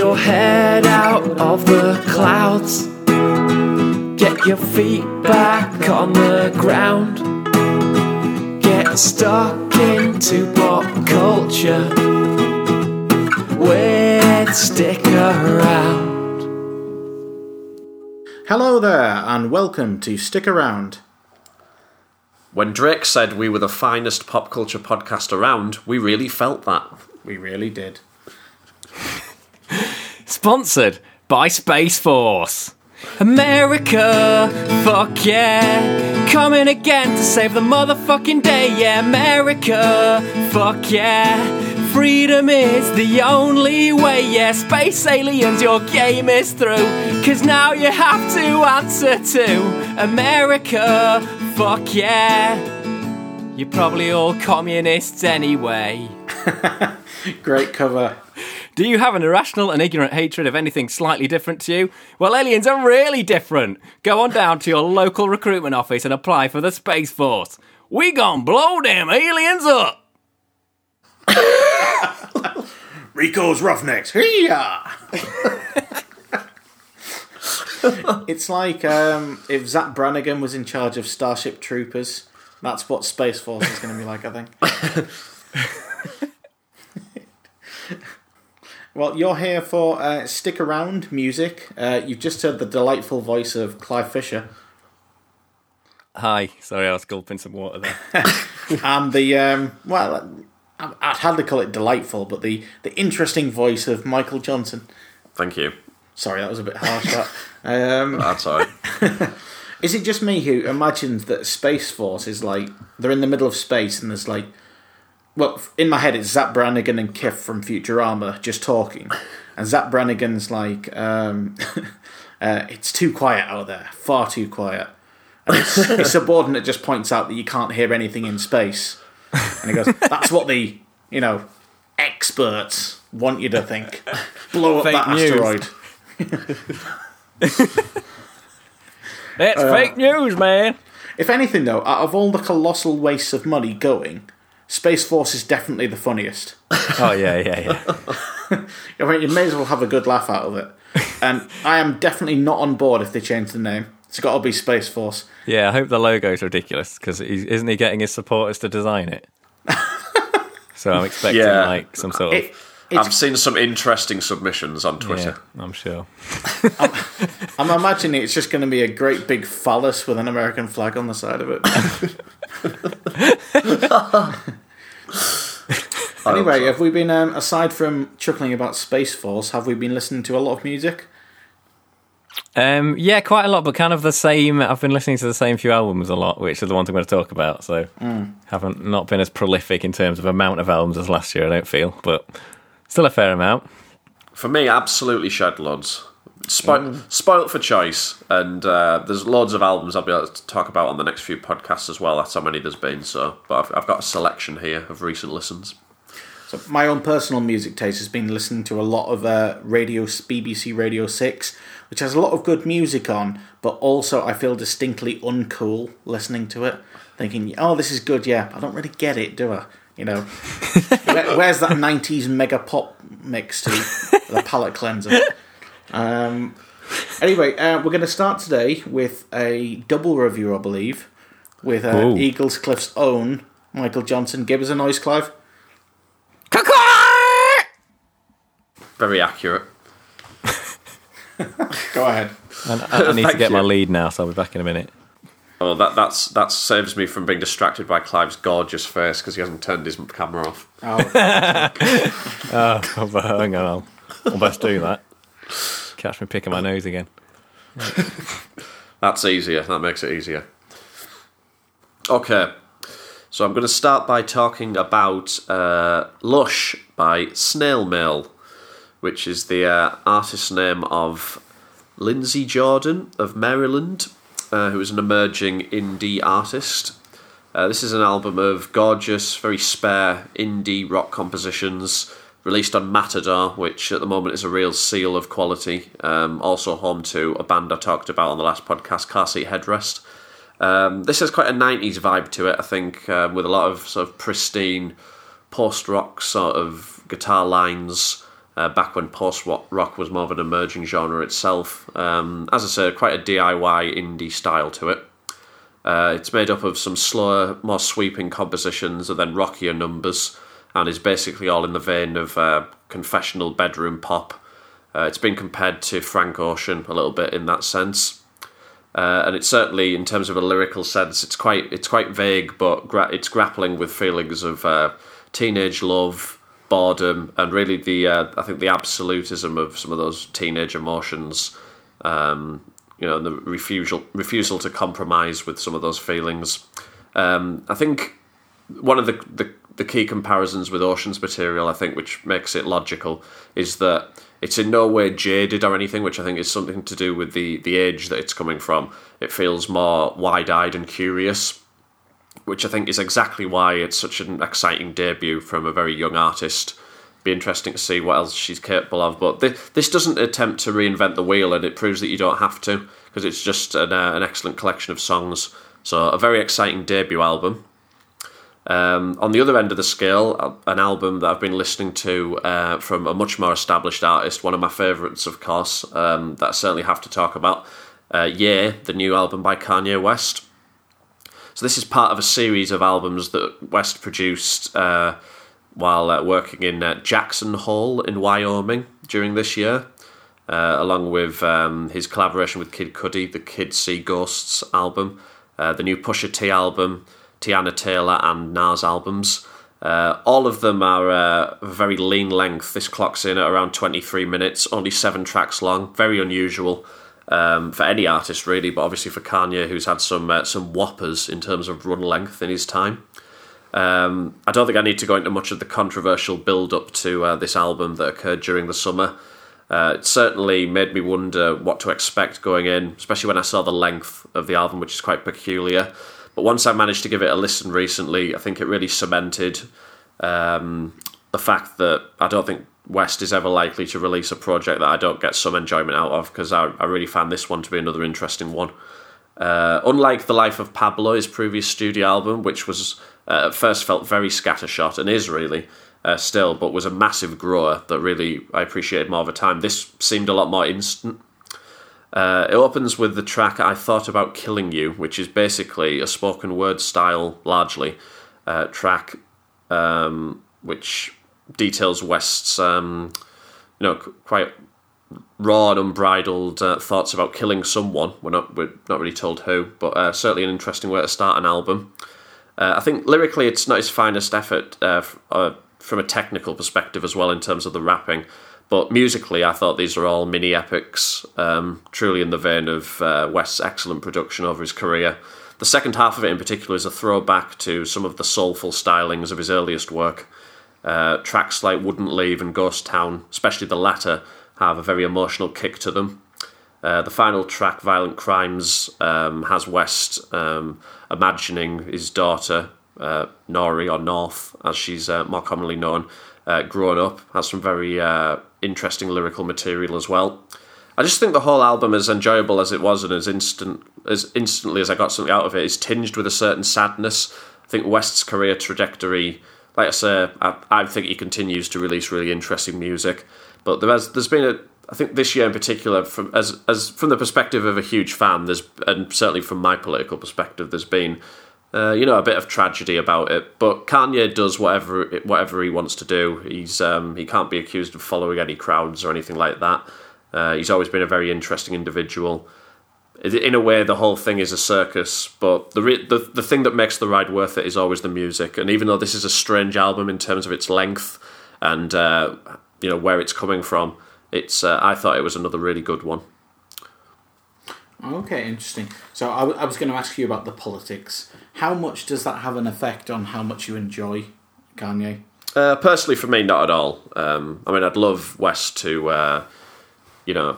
your head out of the clouds. Get your feet back on the ground. Get stuck into pop culture. We'd stick around. Hello there, and welcome to Stick Around. When Drake said we were the finest pop culture podcast around, we really felt that. We really did. Sponsored by Space Force. America, fuck yeah. Coming again to save the motherfucking day, yeah. America, fuck yeah. Freedom is the only way, yeah. Space aliens, your game is through. Cause now you have to answer to America, fuck yeah. You're probably all communists anyway. Great cover. Do you have an irrational and ignorant hatred of anything slightly different to you? Well, aliens are really different. Go on down to your local recruitment office and apply for the Space Force. We gon' blow them aliens up. Rico's Roughnecks. Hiya! it's like um, if Zapp Brannigan was in charge of Starship Troopers. That's what Space Force is going to be like, I think. well, you're here for uh, Stick Around music. Uh, you've just heard the delightful voice of Clive Fisher. Hi, sorry, I was gulping some water there. and the um, well, I- I'd hardly call it delightful, but the the interesting voice of Michael Johnson. Thank you. Sorry, that was a bit harsh. That. Um, That's all right. is it just me who imagines that Space Force is like they're in the middle of space and there's like, well, in my head it's Zapp Brannigan and Kiff from Futurama just talking, and Zapp Brannigan's like, um, uh, it's too quiet out there, far too quiet. And his, his subordinate just points out that you can't hear anything in space, and he goes, "That's what the you know experts want you to think. Blow up Fake that news. asteroid." That's fake news, man. If anything, though, out of all the colossal wastes of money going, Space Force is definitely the funniest. Oh, yeah, yeah, yeah. I mean, you may as well have a good laugh out of it. And I am definitely not on board if they change the name. It's got to be Space Force. Yeah, I hope the logo's ridiculous because isn't he getting his supporters to design it? so I'm expecting Yeah. like some sort of. It, I've seen some interesting submissions on Twitter. Yeah, I'm sure. I'm imagining it's just going to be a great big phallus with an American flag on the side of it. anyway, have we been, um, aside from chuckling about Space Force, have we been listening to a lot of music? Um, yeah, quite a lot, but kind of the same. I've been listening to the same few albums a lot, which are the ones I'm going to talk about. So haven't not been as prolific in terms of amount of albums as last year. I don't feel, but still a fair amount. For me, absolutely shed loads. Spo- Spoilt for choice, and uh, there's loads of albums I'll be able to talk about on the next few podcasts as well. That's how many there's been. So, but I've, I've got a selection here of recent listens. So my own personal music taste has been listening to a lot of uh, radio BBC Radio Six, which has a lot of good music on, but also I feel distinctly uncool listening to it, thinking, "Oh, this is good." Yeah, I don't really get it, do I? You know, Where, where's that '90s mega pop mix to the palate cleanser? Um, anyway, uh, we're going to start today with a double review, I believe, with uh, Ooh. Eaglescliffe's own Michael Johnson. Give us a noise, Clive. Very accurate. Go ahead. And I, I need to Thank get my you. lead now, so I'll be back in a minute. Oh, that that's that saves me from being distracted by Clive's gorgeous face because he hasn't turned his camera off. Oh, Oh, but hang on, I'll, I'll best do that. Catch me picking my nose again. That's easier. That makes it easier. Okay, so I'm going to start by talking about uh, Lush by Snail Mail, which is the uh, artist name of Lindsey Jordan of Maryland, uh, who is an emerging indie artist. Uh, this is an album of gorgeous, very spare indie rock compositions released on Matador, which at the moment is a real seal of quality. Um, also home to a band I talked about on the last podcast, Car Seat Headrest. Um, this has quite a 90s vibe to it, I think, um, with a lot of sort of pristine post rock sort of guitar lines. uh, back when post rock was more of an emerging genre itself. Um, as I said, quite a DIY indie style to it. Uh, it's made up of some slower, more sweeping compositions and then rockier numbers, and is basically all in the vein of uh, confessional bedroom pop. Uh, it's been compared to Frank Ocean a little bit in that sense, uh, and it's certainly, in terms of a lyrical sense, it's quite it's quite vague, but gra- it's grappling with feelings of uh, teenage love, boredom, and really the uh, I think the absolutism of some of those teenage emotions. Um, you know, the refusal refusal to compromise with some of those feelings. Um, I think one of the, the the key comparisons with Ocean's material, I think, which makes it logical, is that it's in no way jaded or anything, which I think is something to do with the the age that it's coming from. It feels more wide eyed and curious, which I think is exactly why it's such an exciting debut from a very young artist be interesting to see what else she's capable of. But th- this doesn't attempt to reinvent the wheel, and it proves that you don't have to because it's just an, uh, an, excellent collection of songs. So a very exciting debut album. Um, on the other end of the scale, an album that I've been listening to uh, from a much more established artist, one of my favourites, of course, um, that I certainly have to talk about. Uh, yeah, the new album by Kanye West. So this is part of a series of albums that West produced. Uh, while uh, working in uh, Jackson Hole in Wyoming during this year, uh, along with um, his collaboration with Kid Cudi, the Kids See Ghosts album, the new Pusha T album, Teyana Taylor, and Nas albums. Uh, all of them are uh, very lean length. This clocks in at around 23 minutes, only seven tracks long, very unusual. Um, for any artist, really, but obviously for Kanye, who's had some some whoppers in terms of run length in his time. Um, I don't think I need to go into much of the controversial build up to uh, this album that occurred during the summer. Uh, it certainly made me wonder what to expect going in, especially when I saw the length of the album, which is quite peculiar. But once I managed to give it a listen recently, I think it really cemented um, the fact that I don't think West is ever likely to release a project that I don't get some enjoyment out of because I, I really found this one to be another interesting one. Uh, unlike The Life of Pablo, his previous studio album, which was uh, at first felt very scattershot and is really uh, still, but was a massive grower that really I appreciated more over time. This seemed a lot more instant. Uh, it opens with the track I Thought About Killing You, which is basically a spoken word style, largely, uh, track um, which details West's um, you know, quite raw and unbridled uh, thoughts about killing someone. We're not we're not really told who, but uh, certainly an interesting way to start an album. Uh, I think lyrically, it's not his finest effort uh, from a technical perspective as well in terms of the rapping. But musically, I thought these are all mini epics, um, truly in the vein of uh, West's excellent production over his career. The second half of it, in particular, is a throwback to some of the soulful stylings of his earliest work. Uh, tracks like Wouldn't Leave and Ghost Town, especially the latter, have a very emotional kick to them. Uh, the final track, Violent Crimes, um, has West um, imagining his daughter, uh, Nori, or North, as she's uh, more commonly known, uh, growing up. Has some very uh, interesting lyrical material as well. I just think the whole album, as enjoyable as it was and as instant as instantly as I got something out of it, is tinged with a certain sadness. I think West's career trajectory, like I say, I, I think he continues to release really interesting music. But there has, there's been a I think this year in particular, from as as from the perspective of a huge fan, there's and certainly from my political perspective, there's been uh, you know a bit of tragedy about it. But Kanye does whatever whatever he wants to do. He's um, he can't be accused of following any crowds or anything like that. Uh, he's always been a very interesting individual. In a way, the whole thing is a circus, but the, re- the the thing that makes the ride worth it is always the music. And even though this is a strange album in terms of its length and uh, you know where it's coming from it's uh, I thought it was another really good one. Okay, interesting. So I, w- I was going to ask you about the politics. How much does that have an effect on how much you enjoy Kanye? Uh, personally, for me, not at all. Um, I mean, I'd love West to, uh, you know,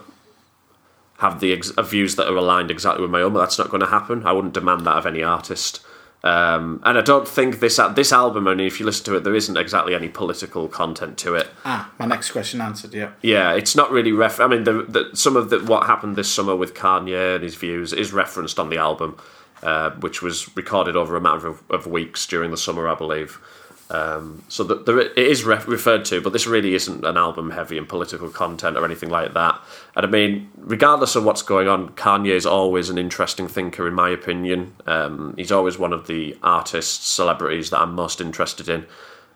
have the ex- views that are aligned exactly with my own, but that's not going to happen. I wouldn't demand that of any artist. Um, and I don't think this this album. I mean, if you listen to it, there isn't exactly any political content to it. Ah, my next question answered. Yeah. Yeah, it's not really ref. I mean, the, the, some of the, what happened this summer with Kanye and his views is referenced on the album, uh, which was recorded over a matter of, of, weeks during the summer, I believe. Um, so that there, it is re- referred to, but this really isn't an album heavy in political content or anything like that. And I mean, regardless of what's going on, Kanye is always an interesting thinker, in my opinion. Um, he's always one of the artists, celebrities that I'm most interested in.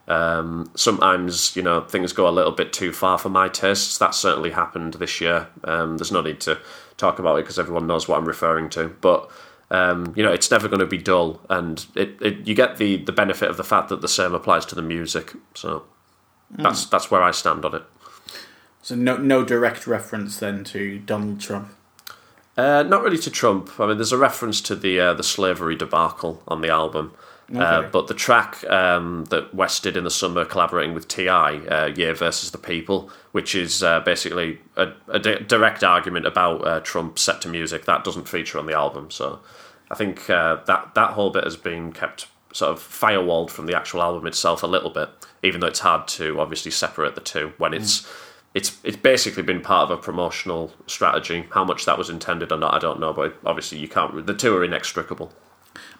Um, sometimes, you know, things go a little bit too far for my tastes. That certainly happened this year. Um, there's no need to talk about it because everyone knows what I'm referring to. But um, you know, it's never going to be dull, and it, it, you get the, the benefit of the fact that the same applies to the music. So that's that's where I stand on it. So no no direct reference then to Donald Trump. Uh, not really to Trump. I mean, there's a reference to the uh, the slavery debacle on the album, uh, but the track um, that West did in the summer, collaborating with T.I., uh, "Ye versus the People," which is uh, basically a, a di- direct argument about uh, Trump set to music, that doesn't feature on the album. So I think uh, that that whole bit has been kept sort of firewalled from the actual album itself a little bit, even though it's hard to obviously separate the two when it's. It's, it's basically been part of a promotional strategy. How much that was intended or not, I don't know. But obviously, you can't. The two are inextricable.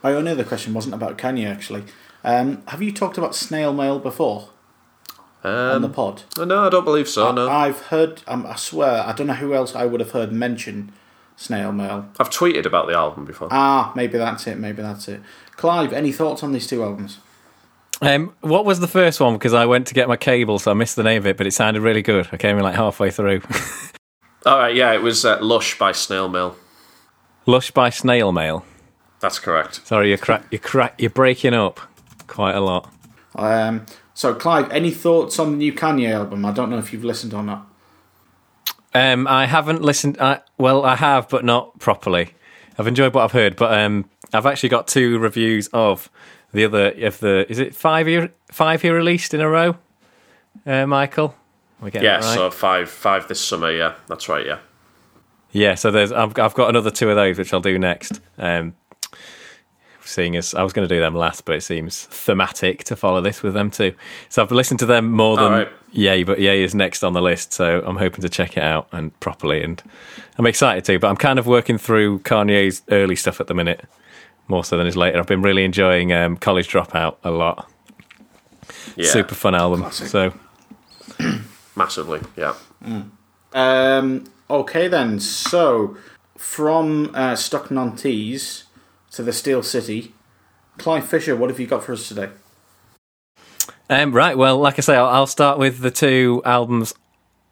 My only other question wasn't about Kanye actually. Um, have you talked about snail mail before on the pod? No, I don't believe so. No, I've heard. Um, I swear, I don't know who else I would have heard mention snail mail. I've tweeted about the album before. Ah, maybe that's it. Maybe that's it. Clive, any thoughts on these two albums? Um, what was the first one? Because I went to get my cable, so I missed the name of it, but it sounded really good. I came in like halfway through. All right, yeah, it was uh, "Lush" by Snail Mail. Lush by Snail Mail. That's correct. Sorry, you're cra- you're cra- you're breaking up quite a lot. Um, so, Clive, any thoughts on the new Kanye album? I don't know if you've listened or not. Um, I haven't listened. I, well, I have, but not properly. I've enjoyed what I've heard, but um, I've actually got two reviews of the other. Of the is it five year five year released in a row? Uh, Michael, we getting Yeah, right? so five, five this summer. Yeah, that's right. Yeah, Yeah, so there's I've, I've got another two of those which I'll do next. Um, seeing as I was going to do them last, but it seems thematic to follow this with them too. So I've listened to them more than Alright. Yay, but Ye is next on the list. So I'm hoping to check it out and properly, and I'm excited to. But I'm kind of working through Kanye's early stuff at the minute more so than his later. I've been really enjoying um, College Dropout a lot. yeah, Super fun album. Classic. So massively. Yeah, Um, okay, then. So, from uh, Stockton on Tees to the Steel City, Clive Fisher, what have you got for us today? Um, right. Well, like I say, I'll, I'll start with the two albums,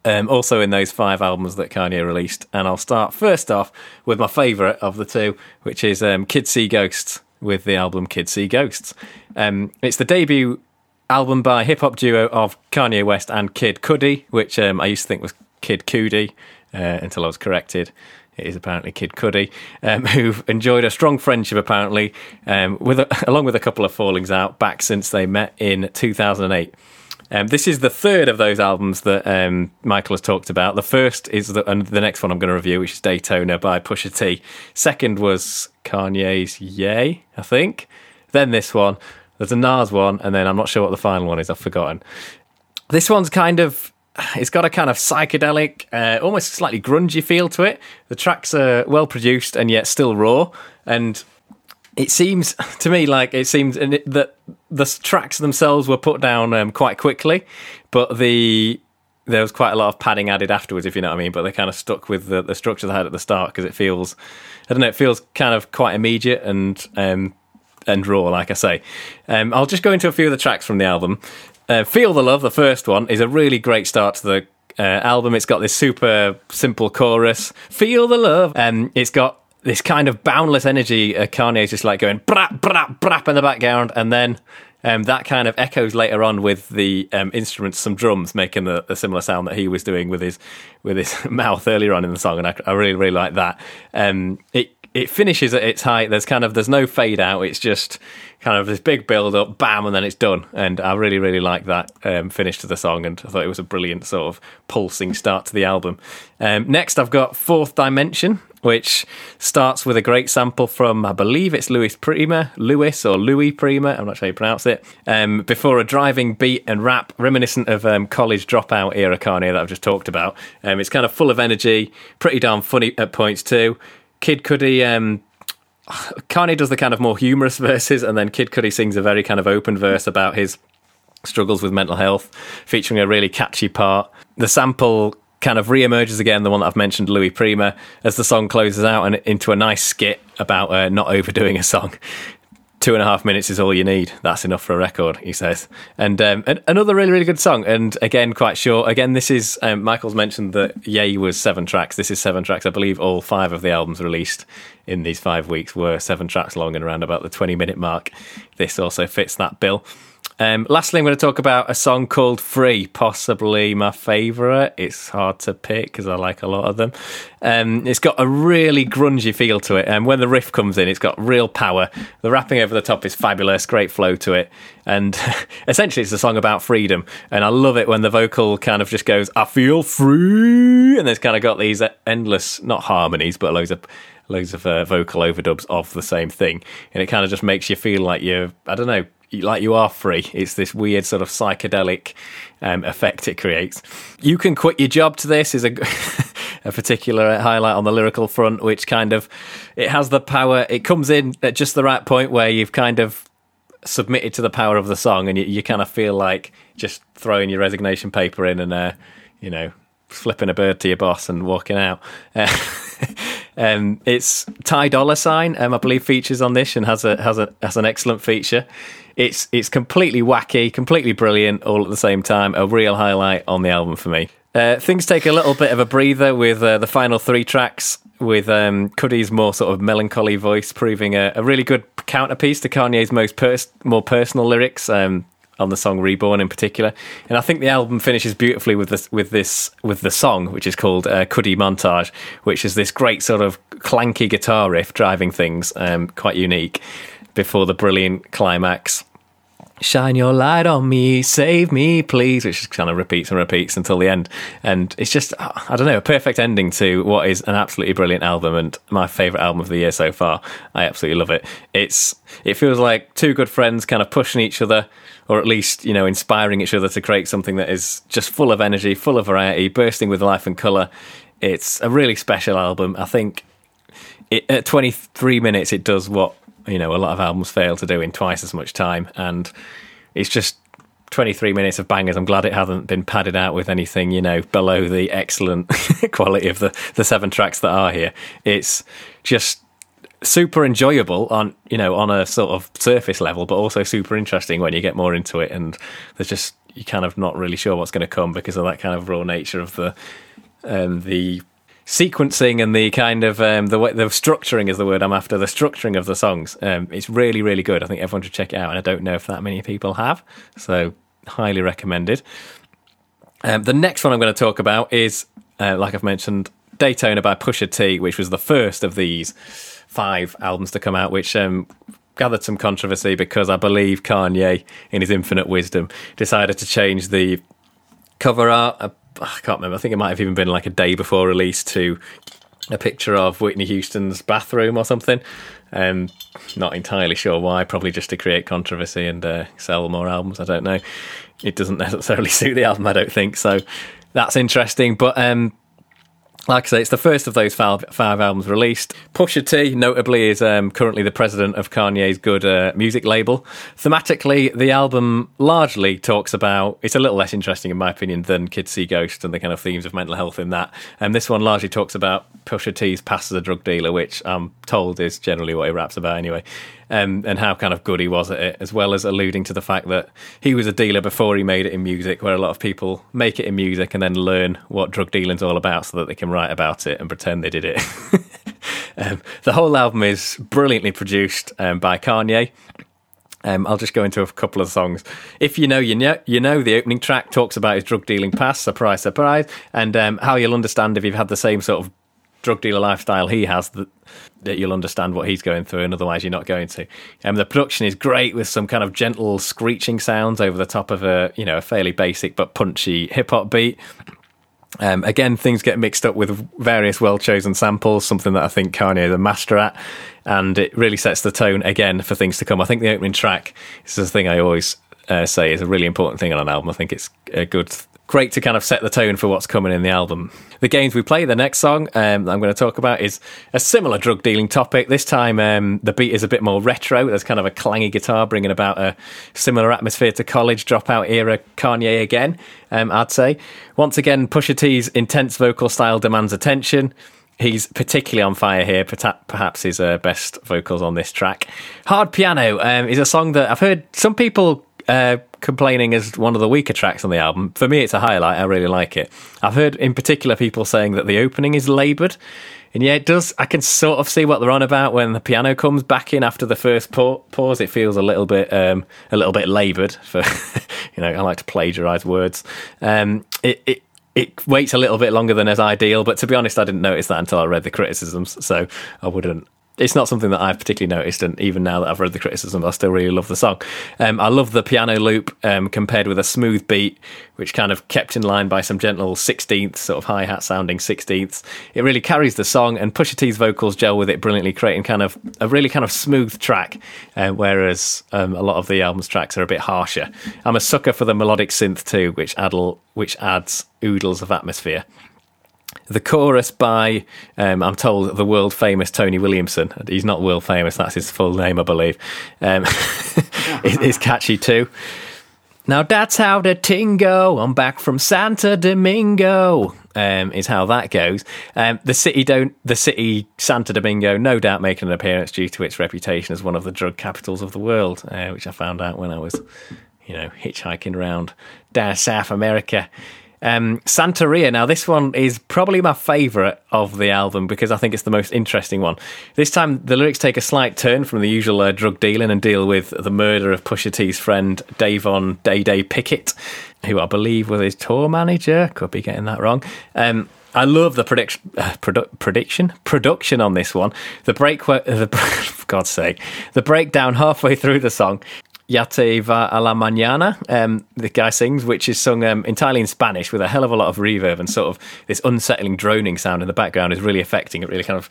um, also in those five albums that Kanye released, and I'll start first off with my favourite of the two, which is um, Kids See Ghosts with the album Kids See Ghosts. Um, it's the debut album by hip hop duo of Kanye West and Kid Cudi, which um, I used to think was Kid Cudi uh, until I was corrected. It is apparently Kid Cudi, um, who've enjoyed a strong friendship apparently, um, with a, along with a couple of fallings out back since they met in 2008. Um, this is the third of those albums that um, Michael has talked about. The first is the, and the next one I'm going to review, which is Daytona by Pusha T. Second was Kanye's Ye, I think. Then this one. There's a Nas one, and then I'm not sure what the final one is. I've forgotten. This one's kind of it's got a kind of psychedelic, uh, almost slightly grungy feel to it. The tracks are well produced and yet still raw, and it seems to me like it seems that the tracks themselves were put down um, quite quickly, but the there was quite a lot of padding added afterwards, if you know what I mean. But they kind of stuck with the, the structure they had at the start because it feels, I don't know, it feels kind of quite immediate and um, and raw, like I say. Um, I'll just go into a few of the tracks from the album. Uh, Feel the Love, the first one, is a really great start to the uh, album. It's got this super simple chorus. Feel the love. Um, it's got this kind of boundless energy. Uh, Kanye's just like going brap, brap, brap in the background. And then um, that kind of echoes later on with the um, instruments, some drums making the, the similar sound that he was doing with his with his mouth earlier on in the song, and I, I really really like that. Um, it it finishes at its height. There's kind of there's no fade out. It's just kind of this big build up, bam, and then it's done. And I really really like that um, finish to the song, and I thought it was a brilliant sort of pulsing start to the album. Um, next, I've got Fourth Dimension, which starts with a great sample from I believe it's Louis Prima, Louis or Louis Prima. I'm not sure how you pronounce it. Um, before a driving beat and rap reminiscent of um, college dropout era Kanye that I've just talked about. Um, it's kind of full of energy, pretty darn funny at points too. Kid Cudi um, Kanye does the kind of more humorous verses, and then Kid Cudi sings a very kind of open verse about his struggles with mental health, featuring a really catchy part. The sample kind of re-emerges again, the one that I've mentioned, Louis Prima, as the song closes out and into a nice skit about uh, not overdoing a song. Two and a half minutes is all you need. That's enough for a record, he says. And um, another really, really good song. And again, quite short. Again, this is um, Michael's mentioned that Ye was seven tracks. This is seven tracks. I believe all five of the albums released in these five weeks were seven tracks long and around about the 20 minute mark. This also fits that bill. Um, lastly, I'm going to talk about a song called Free, possibly my favourite. It's hard to pick because I like a lot of them. Um, it's got a really grungy feel to it. And when the riff comes in, it's got real power. The rapping over the top is fabulous, great flow to it. And essentially, it's a song about freedom. And I love it when the vocal kind of just goes, I feel free. And there's kind of got these endless, not harmonies, but loads of loads of uh, vocal overdubs of the same thing, and it kind of just makes you feel like you're I don't know like you are free. It's this weird sort of psychedelic um, effect it creates. You can quit your job to this is a a particular highlight on the lyrical front, which kind of it has the power. It comes in at just the right point where you've kind of submitted to the power of the song, and you, you kind of feel like just throwing your resignation paper in and uh, you know flipping a bird to your boss and walking out. Uh, um, it's Ty Dolla Sign, um, I believe, features on this and has a has a has an excellent feature. It's it's completely wacky, completely brilliant, all at the same time. A real highlight on the album for me. Uh, things take a little bit of a breather with uh, the final three tracks, with um, Cudi's more sort of melancholy voice proving a, a really good counterpiece to Kanye's most pers- more personal lyrics. Um, on the song Reborn in particular. And I think the album finishes beautifully with this with this with the song, which is called uh, Cudi Montage, which is this great sort of clanky guitar riff driving things, um, quite unique, before the brilliant climax. Shine your light on me, save me, please, which just kind of repeats and repeats until the end. And it's just, uh, I don't know, a perfect ending to what is an absolutely brilliant album and my favourite album of the year so far. I absolutely love it. It's, it feels like two good friends kind of pushing each other or at least you know inspiring each other to create something that is just full of energy, full of variety, bursting with life and color. It's a really special album. I think it, at 23 minutes, it does what you know a lot of albums fail to do in twice as much time, and it's just 23 minutes of bangers. I'm glad it hasn't been padded out with anything, you know, below the excellent quality of the, the seven tracks that are here. It's just super enjoyable on you know on a sort of surface level, but also super interesting when you get more into it. And there's just you're kind of not really sure what's going to come because of that kind of raw nature of the um, the sequencing and the kind of um, the way, the structuring is the word I'm after. The structuring of the songs, um, it's really really good. I think everyone should check it out, and I don't know if that many people have, so highly recommended. Um, the next one I'm going to talk about is, uh, like I've mentioned, Daytona by Pusha T, which was the first of these five albums to come out, which um, gathered some controversy because I believe Kanye, in his infinite wisdom, decided to change the cover art. I can't remember. I think it might have even been like a day before release to a picture of Whitney Houston's bathroom or something. Um, not entirely sure why. Probably just to create controversy and uh, sell more albums. I don't know. It doesn't necessarily suit the album. I don't think so. That's interesting, but um, like I say, it's the first of those five, five albums released. Pusha T, notably, is um, currently the president of Kanye's Good uh, Music label. Thematically, the album largely talks about. It's a little less interesting, in my opinion, than Kids See Ghosts and the kind of themes of mental health in that. And um, this one largely talks about Pusha T's past as a drug dealer, which I'm told is generally what he raps about anyway um, and how kind of good he was at it, as well as alluding to the fact that he was a dealer before he made it in music, where a lot of people make it in music and then learn what drug dealing's all about so that they can write about it and pretend they did it. um, the whole album is brilliantly produced um, by Kanye. Um, I'll just go into a couple of songs. If you know, you know, you know. The opening track talks about his drug dealing past. Surprise, surprise, and um, how you'll understand if you've had the same sort of drug dealer lifestyle he has that, that you'll understand what he's going through and otherwise you're not going to um, the production is great with some kind of gentle screeching sounds over the top of a you know a fairly basic but punchy hip-hop beat um, again, things get mixed up with various well chosen samples, something that I think Kanye is a master at, and it really sets the tone again for things to come. I think the opening track is the thing I always uh, say is a really important thing on an album. I think it's a good great to kind of set the tone for what's coming in the album. The games we play, the next song um, I'm going to talk about is a similar drug dealing topic. This time, um, the beat is a bit more retro. There's kind of a clangy guitar bringing about a similar atmosphere to college dropout era Kanye again, um, I'd say. Once again, Pusha T's intense vocal style demands attention. He's particularly on fire here, perhaps his uh, best vocals on this track. Hard Piano um, is a song that I've heard some people uh, complaining as one of the weaker tracks on the album. For me, it's a highlight. I really like it. I've heard in particular people saying that the opening is laboured. And yeah, it does. I can sort of see what they're on about when the piano comes back in after the first pause. It feels a little bit, um, a little bit laboured. For you know, I like to plagiarise words. Um, it, it it waits a little bit longer than is ideal, but to be honest, I didn't notice that until I read the criticisms, so I wouldn't it's not something that I've particularly noticed, and even now that I've read the criticism, I still really love the song. Um, I love the piano loop um, compared with a smooth beat, which kind of kept in line by some gentle sixteenths, sort of hi hat sounding sixteenths. It really carries the song, and Pusha T's vocals gel with it brilliantly, creating kind of a really kind of smooth track. Uh, whereas um, a lot of the album's tracks are a bit harsher. I'm a sucker for the melodic synth too, which addle, which adds oodles of atmosphere. The chorus by, um, I'm told, the world famous Tony Williamson. He's not world famous, that's his full name, I believe. Um, catchy too. Now that's how the ting go. I'm back from Santa Domingo. Um, is how that goes. Um, the city don't. The city Santo Domingo, no doubt, making an appearance due to its reputation as one of the drug capitals of the world, uh, which I found out when I was, you know, hitchhiking around down South America. Um, Santeria. Now, this one is probably my favourite of the album because I think it's the most interesting one. This time, the lyrics take a slight turn from the usual uh, drug dealing and deal with the murder of Pusha T's friend Davon Day Day Pickett, who I believe was his tour manager. Could be getting that wrong. Um, I love the prediction, uh, produ- prediction, production on this one. The break, the, for God's sake, the breakdown halfway through the song Ya te va a la mañana, um, the guy sings, which is sung um, entirely in Spanish with a hell of a lot of reverb and sort of this unsettling droning sound in the background is really affecting. It really kind of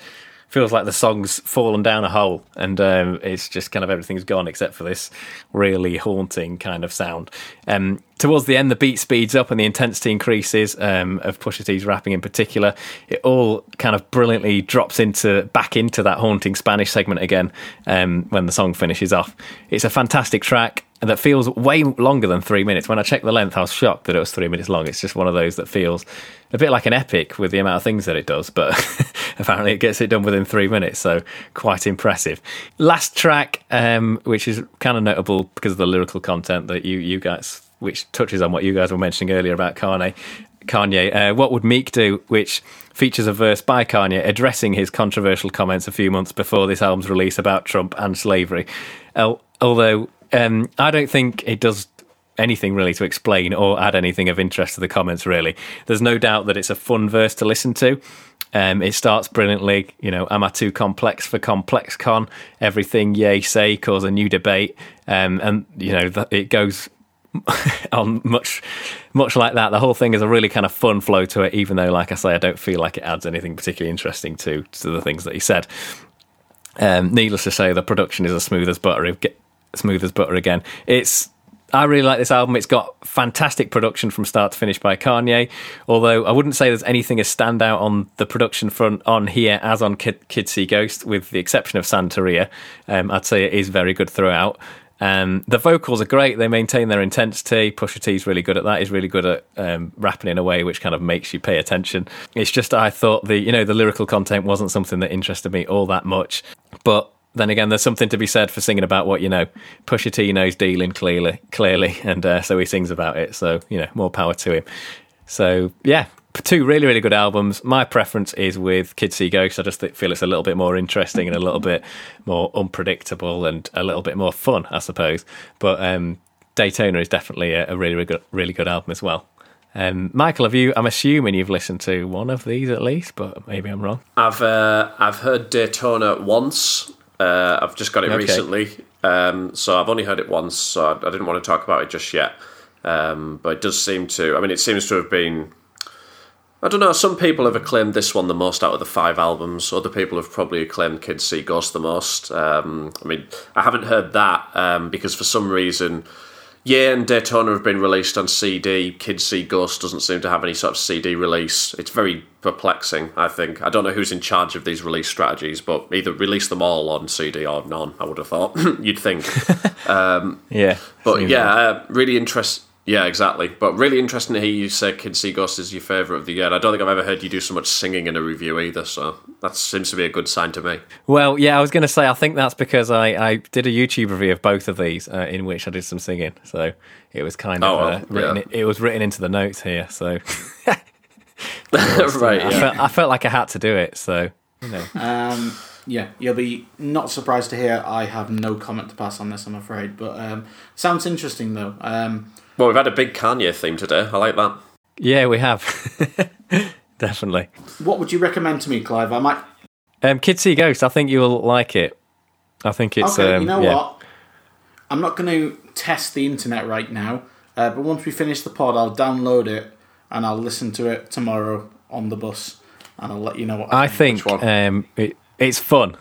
feels like the song's fallen down a hole and um, it's just kind of everything's gone except for this really haunting kind of sound. Um, towards the end, the beat speeds up and the intensity increases um, of Pusha T's rapping in particular. It all kind of brilliantly drops into back into that haunting Spanish segment again um, when the song finishes off. It's a fantastic track that feels way longer than three minutes. When I checked the length, I was shocked that it was three minutes long. It's just one of those that feels a bit like an epic with the amount of things that it does, but apparently it gets it done within three minutes, so quite impressive. Last track, um, which is kind of notable because of the lyrical content that you you guys, which touches on what you guys were mentioning earlier about Kanye. Kanye, uh, what would Meek do? Which features a verse by Kanye addressing his controversial comments a few months before this album's release about Trump and slavery. Uh, although um, I don't think it does anything really to explain or add anything of interest to the comments, really. There's no doubt that it's a fun verse to listen to. Um, it starts brilliantly. You know, am I too complex for ComplexCon? Everything yay say cause a new debate, um, and you know it goes on much much like that. The whole thing is a really kind of fun flow to it, even though, like I say, I don't feel like it adds anything particularly interesting to to the things that he said. Um, needless to say, the production is as smooth as butter smooth as butter again. It's I really like this album. It's got fantastic production from start to finish by Kanye. Although I wouldn't say there's anything as standout on the production front on here as on Kid, Kids See Ghost, with the exception of Santeria. Um, I'd say it is very good throughout. Um, the vocals are great. They maintain their intensity. Pusha T's really good at that. He's really good at um, rapping in a way which kind of makes you pay attention. It's just I thought the you know the lyrical content wasn't something that interested me all that much, but then again, there's something to be said for singing about what you know. Pusha T knows dealing clearly, clearly, and uh, so he sings about it. So you know, more power to him. So yeah, two really really good albums. My preference is with Kids See Ghost. I just feel it's a little bit more interesting and a little bit more unpredictable and a little bit more fun, I suppose. But um, Daytona is definitely a, a really really good, really good album as well. Um, Michael, have you? I'm assuming you've listened to one of these at least, but maybe I'm wrong. I've uh, I've heard Daytona once. Uh, I've just got it okay. recently, um, so I've only heard it once, so I, I, didn't want to talk about it just yet. Um, but it does seem to. I mean, it seems to have been. I don't know. Some people have acclaimed this one the most out of the five albums. Other people have probably acclaimed Kids See Ghost the most. Um, I mean, I haven't heard that um, because for some reason, Ye, and Daytona have been released on CD. Kids See Ghost doesn't seem to have any sort of CD release. It's very perplexing, I think. I don't know who's in charge of these release strategies, but either release them all on CD or none, I would have thought. You'd think. Yeah, But yeah, uh, really interest. Yeah, exactly. But really interesting to hear you say Kids See is your favourite of the year. And I don't think I've ever heard you do so much singing in a review either, so that seems to be a good sign to me. Well, yeah, I was going to say I think that's because I, I did a YouTube review of both of these uh, in which I did some singing, so it was kind of Oh, well, uh, written. yeah. It was written into the notes here, so right, I, yeah. felt, I felt like I had to do it. So you know, Um, yeah, you'll be not surprised to hear I have no comment to pass on this, I'm afraid. But um, sounds interesting though. Um, Well, we've had a big Kanye theme today. I like that. yeah, we have definitely. what would you recommend to me, Clive? I might. Um, Kids See Ghost. I think you'll like it. I think it's. okay, um, you know yeah. what? I'm not going to test the internet right now, uh, but once we finish the pod, I'll download it and I'll listen to it tomorrow on the bus, and I'll let you know what I think Which one? um, it, it's fun.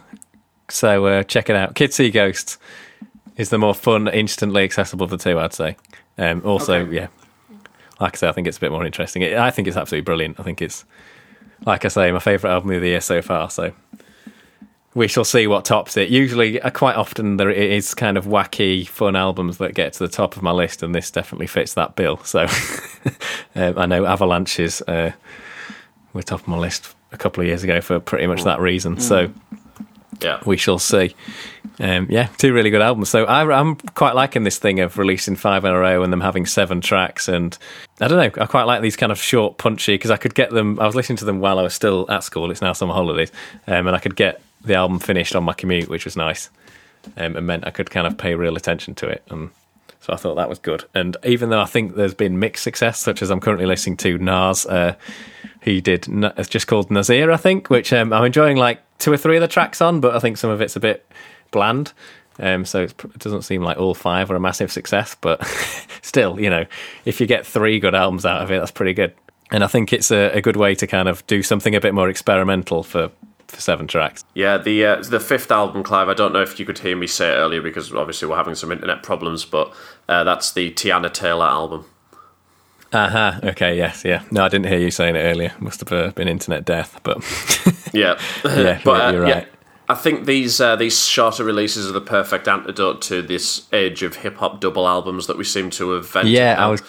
So uh, check it out. Kids See Ghost is the more fun, instantly accessible of the two, I'd say. Um, also, Okay. yeah, like I say, I think it's a bit more interesting. It, I think it's absolutely brilliant. I think it's, like I say, my favourite album of the year so far. So we shall see what tops it. Usually, uh, quite often, there it is kind of wacky, fun albums that get to the top of my list, and this definitely fits that bill. So um, I know Avalanches uh, were top of my list a couple of years ago for pretty much that reason. So Yeah. we shall see. Um, yeah, two really good albums. So I, I'm quite liking this thing of releasing five in a row and them having seven tracks. And I don't know, I quite like these kind of short, punchy because I could get them. I was listening to them while I was still at school. It's now summer holidays, um, and I could get the album finished on my commute, which was nice, um, and meant I could kind of pay real attention to it. And so I thought that was good. And even though I think there's been mixed success, such as I'm currently listening to Nas, uh, he did, it's just called Nasir, I think, which um, I'm enjoying like two or three of the tracks on, but I think some of it's a bit bland. Um, so it doesn't seem like all five are a massive success, but still, you know, if you get three good albums out of it, that's pretty good. And I think it's a, a good way to kind of do something a bit more experimental for, for seven tracks. Yeah, the uh, the fifth album, Clive. I don't know if you could hear me say it earlier because obviously we're having some internet problems, but uh, that's the Teyana Taylor album. Aha, okay, yes, yeah. No, I didn't hear you saying it earlier. Must have uh, been internet death, but Yeah, Yeah, but uh, you're yeah, right. I think these uh, these shorter releases are the perfect antidote to this age of hip hop double albums that we seem to have ventured. yeah. I was.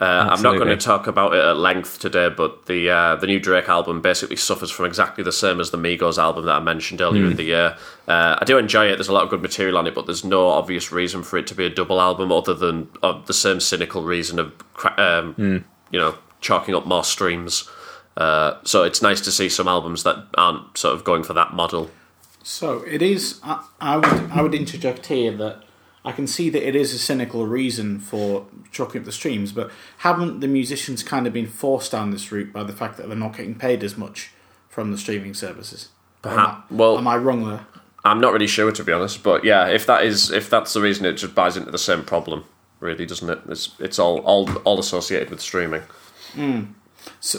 Uh, I'm not going to talk about it at length today, but the uh, the new Drake album basically suffers from exactly the same as the Migos album that I mentioned earlier Hmm. in the year. Uh, I do enjoy it. There's a lot of good material on it, but there's no obvious reason for it to be a double album other than uh, the same cynical reason of um, Hmm. you know chalking up more streams. Uh, so it's nice to see some albums that aren't sort of going for that model. So it is. I, I would I would interject here that I can see that it is a cynical reason for chalking up the streams, but haven't the musicians kind of been forced down this route by the fact that they're not getting paid as much from the streaming services? Or am I- Perhaps- well- am I wrong there? I'm not really sure to be honest, but yeah, if that is if that's the reason, it just buys into the same problem, really, doesn't it? It's it's all all all associated with streaming. So,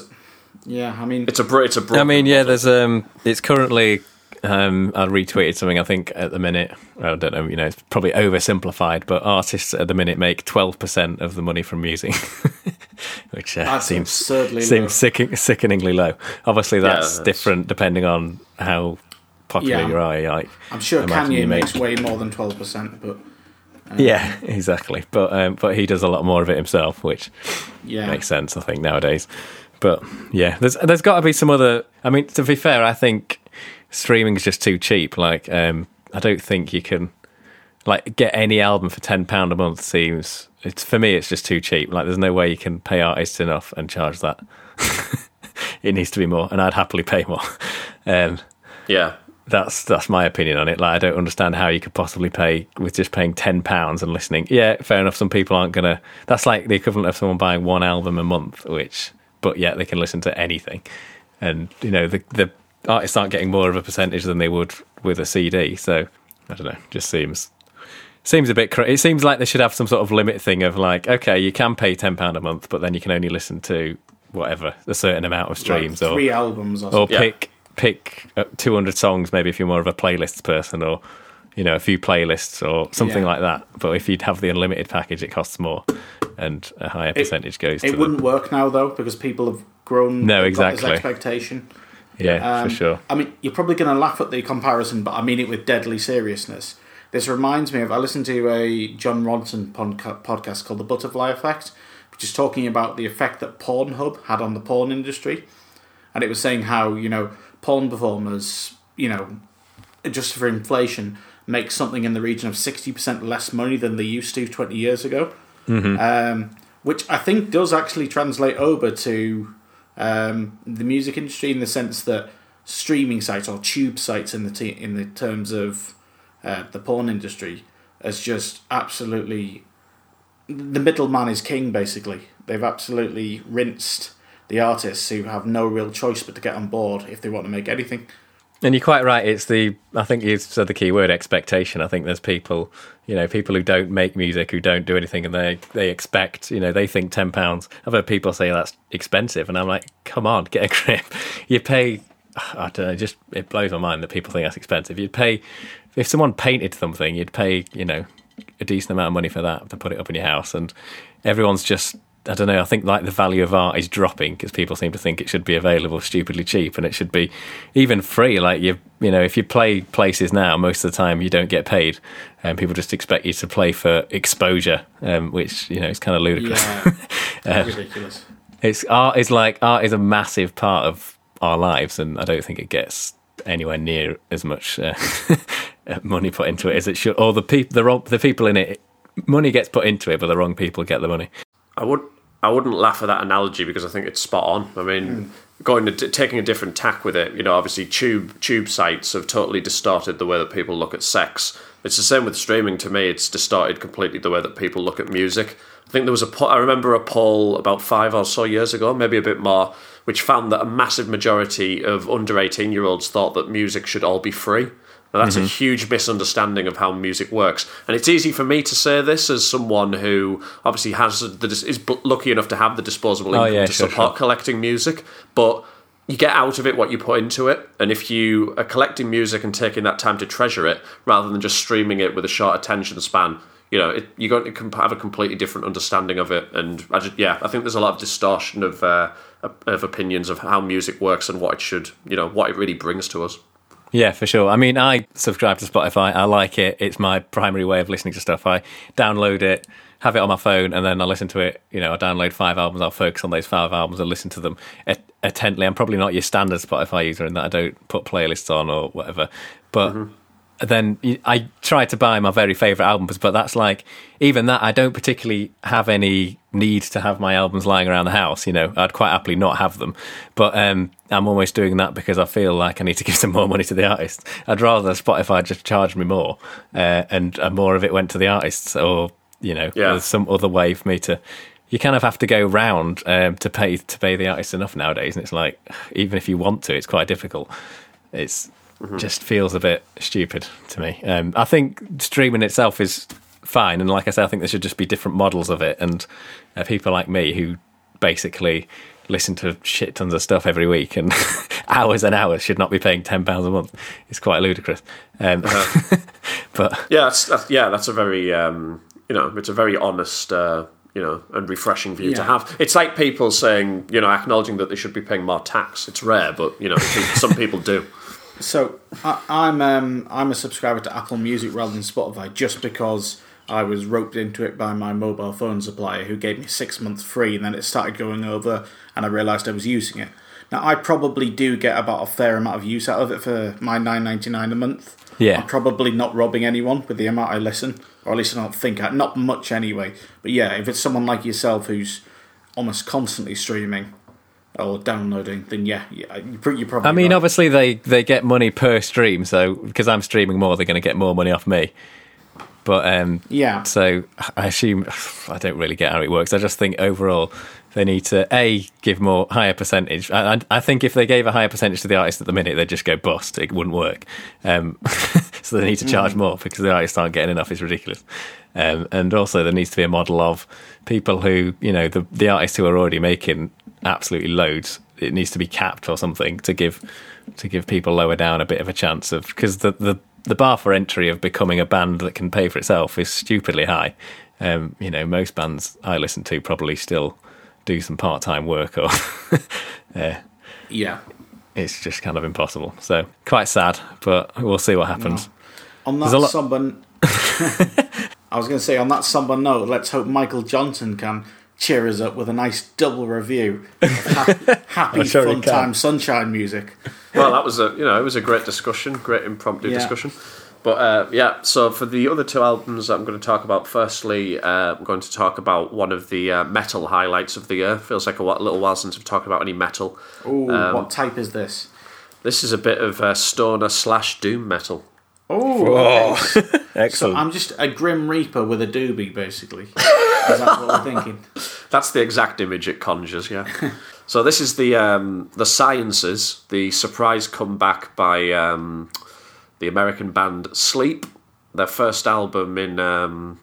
yeah, I mean, It's a bro- it's a broken I mean, yeah, there's um, it's currently. Um, I retweeted something. I think at the minute, I don't know. You know, it's probably oversimplified, but artists at the minute make twelve percent of the money from music, which uh, That's seems absurdly low. seems sicken, sickeningly low. Obviously, that's, that's- different depending on how popular Yeah. you are. Like, I'm sure Kanye make- makes way more than twelve percent, but yeah, exactly. But um, but he does a lot more of it himself, which yeah, makes sense. I think nowadays. But yeah, there's there's got to be some other. I mean, to be fair, I think streaming is just too cheap. Like, um, I don't think you can like get any album for ten pound a month. Seems it's for me, it's just too cheap. Like, there's no way you can pay artists enough and charge that. it needs to be more, and I'd happily pay more. Um, yeah. that's that's my opinion on it. Like, I don't understand how you could possibly pay with just paying ten pounds and listening. Yeah, fair enough. Some people aren't gonna. That's like the equivalent of someone buying one album a month, which, but yet they can listen to anything, and you know the the artists aren't getting more of a percentage than they would with a CD. So I don't know. Just seems seems a bit. Cra- it seems like they should have some sort of limit thing of like, okay, you can pay ten pound a month, but then you can only listen to whatever a certain amount of like streams or three albums or or something. Yeah. pick pick uh, 200 songs maybe if you're more of a playlists person or you know, a few playlists or something Yeah. like that. But if you'd have the unlimited package, it costs more, and a higher percentage goes to It wouldn't work now though because people have grown. No, exactly. Expectation. Yeah, Um, for sure. I mean, you're probably going to laugh at the comparison, but I mean it with deadly seriousness. This reminds me of I listened to a Jon Ronson podcast called The Butterfly Effect, which is talking about the effect that Pornhub had on the porn industry, and it was saying how you know porn performers, you know, adjusted for inflation, make something in the region of sixty percent less money than they used to twenty years ago, um, which I think does actually translate over to um, the music industry in the sense that streaming sites or tube sites in the in the terms of uh, the porn industry as just absolutely the middleman is king basically. They've absolutely rinsed the artists who have no real choice but to get on board if they want to make anything And you're quite right. It's the I think you said the key word expectation. I think there's people, you know, people who don't make music, who don't do anything, and they they expect, you know, they think ten pounds. I've heard people say that's expensive, and I'm like, come on, get a grip. You pay. I don't know. Just it blows my mind that people think that's expensive. You'd pay if someone painted something, you'd pay, you know, a decent amount of money for that to put it up in your house, and everyone's just. I don't know. I think like the value of art is dropping because people seem to think it should be available stupidly cheap, and it should be even free. Like you, you know, if you play places now, most of the time you don't get paid, and people just expect you to play for exposure, um, which you know is kind of ludicrous. yeah ridiculous It's art is like art is a massive part of our lives, and I don't think it gets anywhere near as much uh, money put into it as it should. Or the people, the wrong, the people in it, money gets put into it, but the wrong people get the money. I would I wouldn't laugh at that analogy because I think it's spot on. I mean, hmm. going to taking a different tack with it. You know, obviously tube tube sites have totally distorted the way that people look at sex. It's the same with streaming. To me, it's distorted completely the way that people look at music. I think there was a po- I remember a poll about five or so years ago, maybe a bit more, which found that a massive majority of under eighteen year olds thought that music should all be free. Now, that's a huge misunderstanding of how music works, and it's easy for me to say this as someone who obviously has the is lucky enough to have the disposable Oh, income yeah, to sure, support sure. collecting music, but you get out of it what you put into it, and if you are collecting music and taking that time to treasure it rather than just streaming it with a short attention span, you know, it, you're going to have a completely different understanding of it. And I just, yeah, I think there's a lot of distortion of uh, of opinions of how music works and what it should, you know, what it really brings to us. Yeah, for sure. I mean, I subscribe to Spotify. I like it. It's my primary way of listening to stuff. I download it, have it on my phone, and then I listen to it. You know, I download five albums. I'll focus on those five albums and listen to them at- attentively. I'm probably not your standard Spotify user in that I don't put playlists on or whatever. But mm-hmm. Then I try to buy my very favorite albums, but that's like even that I don't particularly have any need to have my albums lying around the house. You know, I'd quite happily not have them, but um, I'm almost doing that because I feel like I need to give some more money to the artist. I'd rather Spotify just charge me more, uh, and uh, more of it went to the artists, or you know, Yeah. there's some other way for me to. You kind of have to go round um, to pay to pay the artists enough nowadays, and it's like even if you want to, it's quite difficult. It's just feels a bit stupid to me. Um, I think streaming itself is fine, and like I said, I think there should just be different models of it, and uh, people like me who basically listen to shit tons of stuff every week and hours and hours should not be paying ten pounds a month. It's quite ludicrous. Um, but Yeah, that's, that's yeah, that's a very um, you know, it's a very honest. Uh, you know, and refreshing view to Yeah. have. It's like people saying, you know, acknowledging that they should be paying more tax. It's rare, but you know, some people do. So I, I'm um, I'm a subscriber to Apple Music rather than Spotify just because I was roped into it by my mobile phone supplier who gave me six months free, and then it started going over, and I realised I was using it. Now I probably do get about a fair amount of use out of it for my nine ninety nine a month. Yeah. I'm probably not robbing anyone with the amount I listen, or at least I don't think I, not much anyway. But yeah, if it's someone like yourself who's almost constantly streaming or downloading, then yeah, yeah you probably. I mean, right. obviously they they get money per stream, so because I'm streaming more, they're going to get more money off me. But um, Yeah. So I assume I don't really get how it works. I just think overall they need to a give more higher percentage. I, I, I think if they gave a higher percentage to the artist at the minute, they'd just go bust. It wouldn't work. Um, so they need to charge more because the artists aren't getting enough. It's ridiculous. Um, and also there needs to be a model of people who you know the the artists who are already making absolutely loads. It needs to be capped or something to give to give people lower down a bit of a chance of because the the the bar for entry of becoming a band that can pay for itself is stupidly high. Um, you know, most bands I listen to probably still do some part time work, or uh, Yeah. it's just kind of impossible. So quite sad, but we'll see what happens. On that a lot- somber, I was going to say on that somber note, let's hope Michael Johnson can cheer us up with a nice double review of ha- happy, sure fun time sunshine music. well, that was a you know it was a great discussion, great impromptu Yeah. discussion. But uh, yeah, so for the other two albums I'm going to talk about, firstly, uh, I'm going to talk about one of the uh, metal highlights of the year. Feels like a little while since we've talked about any metal. Ooh, Um, what type is this? This is a bit of uh, stoner slash doom metal. Oh, okay. so Excellent. I'm just a Grim Reaper with a doobie, basically. Is that what we're thinking? That's the exact image it conjures, yeah. so this is the um, the Sciences, the surprise comeback by um, the American band Sleep. Their first album in um,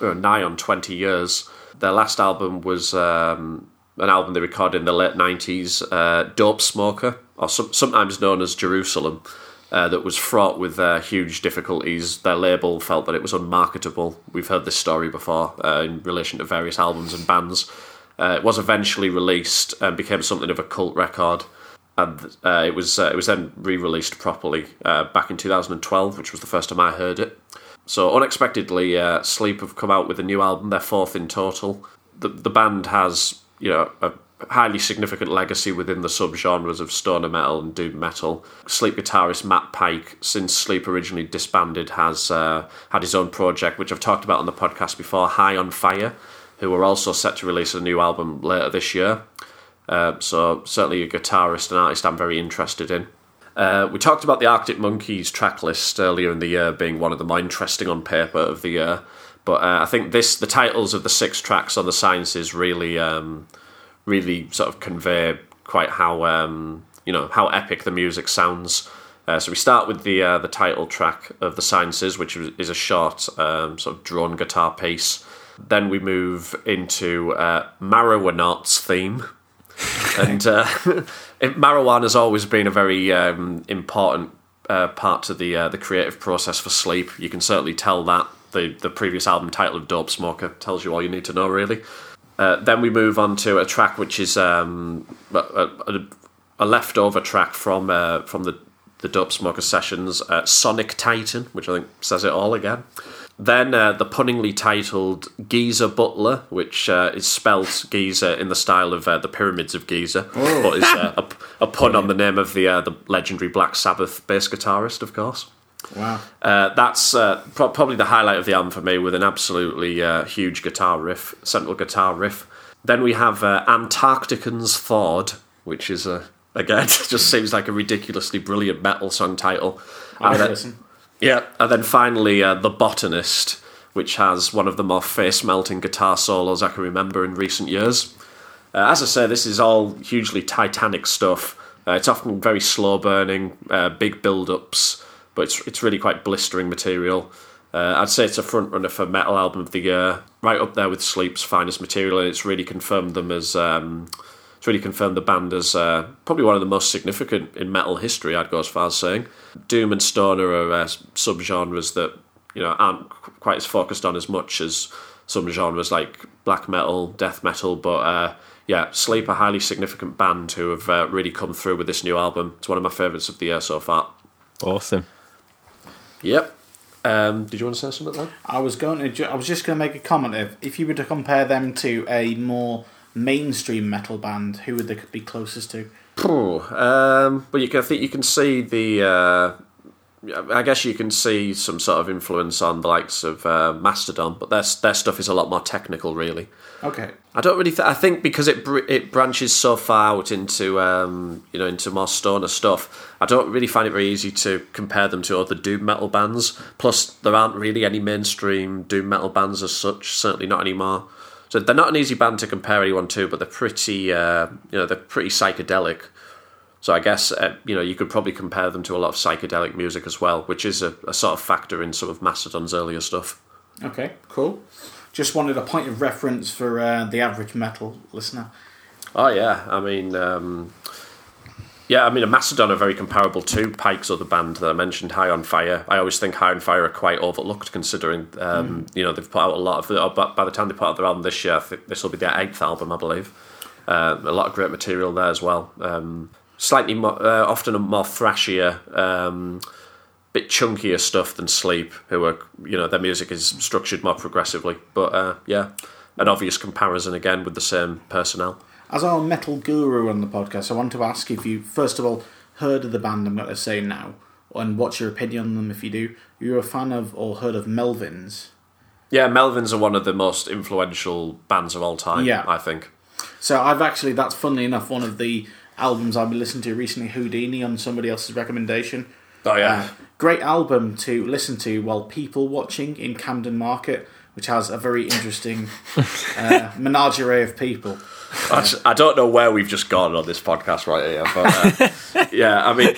uh, nigh on twenty years. Their last album was um, an album they recorded in the late nineties, uh, Dope Smoker, or some, sometimes known as Jerusalem. Uh, that was fraught with uh, huge difficulties. Their label felt that it was unmarketable. We've heard this story before uh, in relation to various albums and bands. Uh, it was eventually released and became something of a cult record, and uh, it was it was then re-released properly back in 2012, which was the first time I heard it. So unexpectedly, Sleep have come out with a new album, their fourth in total. The the band has you know a highly significant legacy within the subgenres of stoner metal and doom metal. Sleep guitarist Matt Pike, since Sleep originally disbanded, has uh, had his own project, which I've talked about on the podcast before, High on Fire, who are also set to release a new album later this year. Uh, so certainly a guitarist and artist I'm very interested in. Uh, we talked about the Arctic Monkeys track list earlier in the year being one of the more interesting on paper of the year, but uh, I think this the titles of the six tracks on the Sciences really um, really sort of convey quite how um, you know how epic the music sounds. Uh, so we start with the uh, the title track of the Sciences, which is is a short um, sort of drone guitar piece. Then we move into uh, Marijuanaut's theme, and uh, it- marijuana's always been a very um, important uh, part to the uh, the creative process for Sleep. You can certainly tell that the the previous album title of Dope Smoker tells you all you need to know, really. Uh, then we move on to a track which is um, a, a, a leftover track from uh, from the the Dope Smoker sessions, uh, Sonic Titan, which I think says it all again. Then uh, the punningly titled Giza Butler, which uh, is spelt Giza in the style of uh, the Pyramids of Giza, but is uh, a, a pun on the name of the uh, the legendary Black Sabbath bass guitarist, of course. Wow. Uh, that's uh, pro- probably the highlight of the album for me, with an absolutely uh, huge guitar riff, central guitar riff. Then we have uh, Antarctican's Thawed, which is a again just seems like a ridiculously brilliant metal song title. And then- yeah, and then finally uh, The Botanist, which has one of the more face melting guitar solos I can remember in recent years. Uh, as I say, this is all hugely titanic stuff. Uh, it's often very slow burning, uh, big build ups, but it's, it's really quite blistering material. Uh, I'd say it's a front runner for Metal Album of the Year, right up there with Sleep's finest material, and it's really confirmed them as. Um, it's really confirmed the band as uh, probably one of the most significant in metal history. I'd go as far as saying. Doom and stoner are uh, subgenres that you know aren't quite as focused on as much as some genres like black metal, death metal. But uh, yeah, Sleep, a highly significant band who have uh, really come through with this new album. It's one of my favourites of the year so far. Awesome. Yep. Um, did you want to say something then? I was going to. Ju- I was just going to make a comment. If if you were to compare them to a more mainstream metal band, who would they be closest to? Um, but you can I think you can see the. Uh, I guess you can see some sort of influence on the likes of uh, Mastodon, but their their stuff is a lot more technical, really. Okay. I don't really. Th- I think because it br- it branches so far out into um, you know into more stoner stuff. I don't really find it very easy to compare them to other doom metal bands. Plus, there aren't really any mainstream doom metal bands as such. Certainly not anymore. So they're not an easy band to compare anyone to, but they're pretty. Uh, you know, they're pretty psychedelic. So I guess uh, you know you could probably compare them to a lot of psychedelic music as well, which is a, a sort of factor in some of Mastodon's earlier stuff. Okay. Cool. Just wanted a point of reference for uh, the average metal listener. Oh yeah, I mean, um, Yeah, I mean, Mastodon are very comparable to Pike's other band that I mentioned, High on Fire. I always think High on Fire are quite overlooked considering, um, you know, they've put out a lot of. Uh, but by the time they put out their album this year, this will be their eighth album, I believe. Uh, a lot of great material there as well. Um, slightly more, uh, often a more thrashier, um, bit chunkier stuff than Sleep, who are, you know, their music is structured more progressively. But uh, yeah, an obvious comparison again with the same personnel. As our metal guru on the podcast, I want to ask if you, first of all, heard of the band I'm going to say now, and what's your opinion on them if you do. You're a fan of or heard of Melvins? Yeah, Melvins are one of the most influential bands of all time, Yeah. I think. So I've actually, that's funnily enough, one of the albums I've been listening to recently, Houdini, on somebody else's recommendation. Oh, Uh, great album to listen to while people watching in Camden Market, which has a very interesting uh, menagerie of people. I don't know where we've just gone on this podcast right here, but uh, yeah, I mean,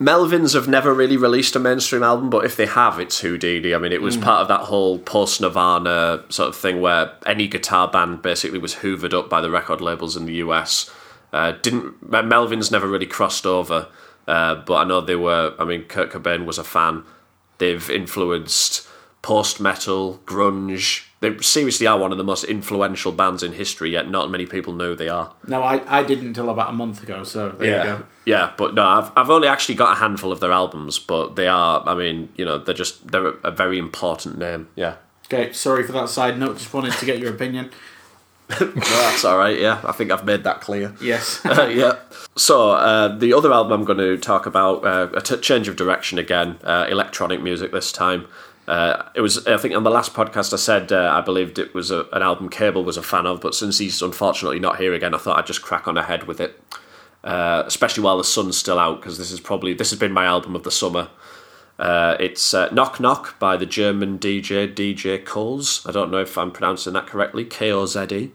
Melvins have never really released a mainstream album, but if they have, it's Houdini. I mean, it was part of that whole post Nirvana sort of thing where any guitar band basically was hoovered up by the record labels in the US. Uh, didn't Melvins never really crossed over, uh, but I know they were. I mean, Kurt Cobain was a fan. They've influenced post metal, grunge. They seriously are one of the most influential bands in history, yet not many people know they are. No, I, I didn't until about a month ago, so there you go. Yeah, but no, I've I've only actually got a handful of their albums, but they are. I mean, you know, they're just they're a, a very important name. Yeah, Okay, sorry for that side note, just wanted to get your opinion. No, that's all right. Yeah, I think I've made that clear. Yes. Uh, yeah. So uh, the other album I'm going to talk about uh, a t- change of direction again, uh, electronic music this time. Uh, it was I think on the last podcast I said uh, I believed it was a, an album Cable was a fan of, but since he's unfortunately not here again, I thought I'd just crack on ahead with it. Uh, especially while the sun's still out, because this is probably this has been my album of the summer. Uh, it's uh, Knock Knock by the German DJ DJ Koze. I don't know if I'm pronouncing that correctly. K O Z E.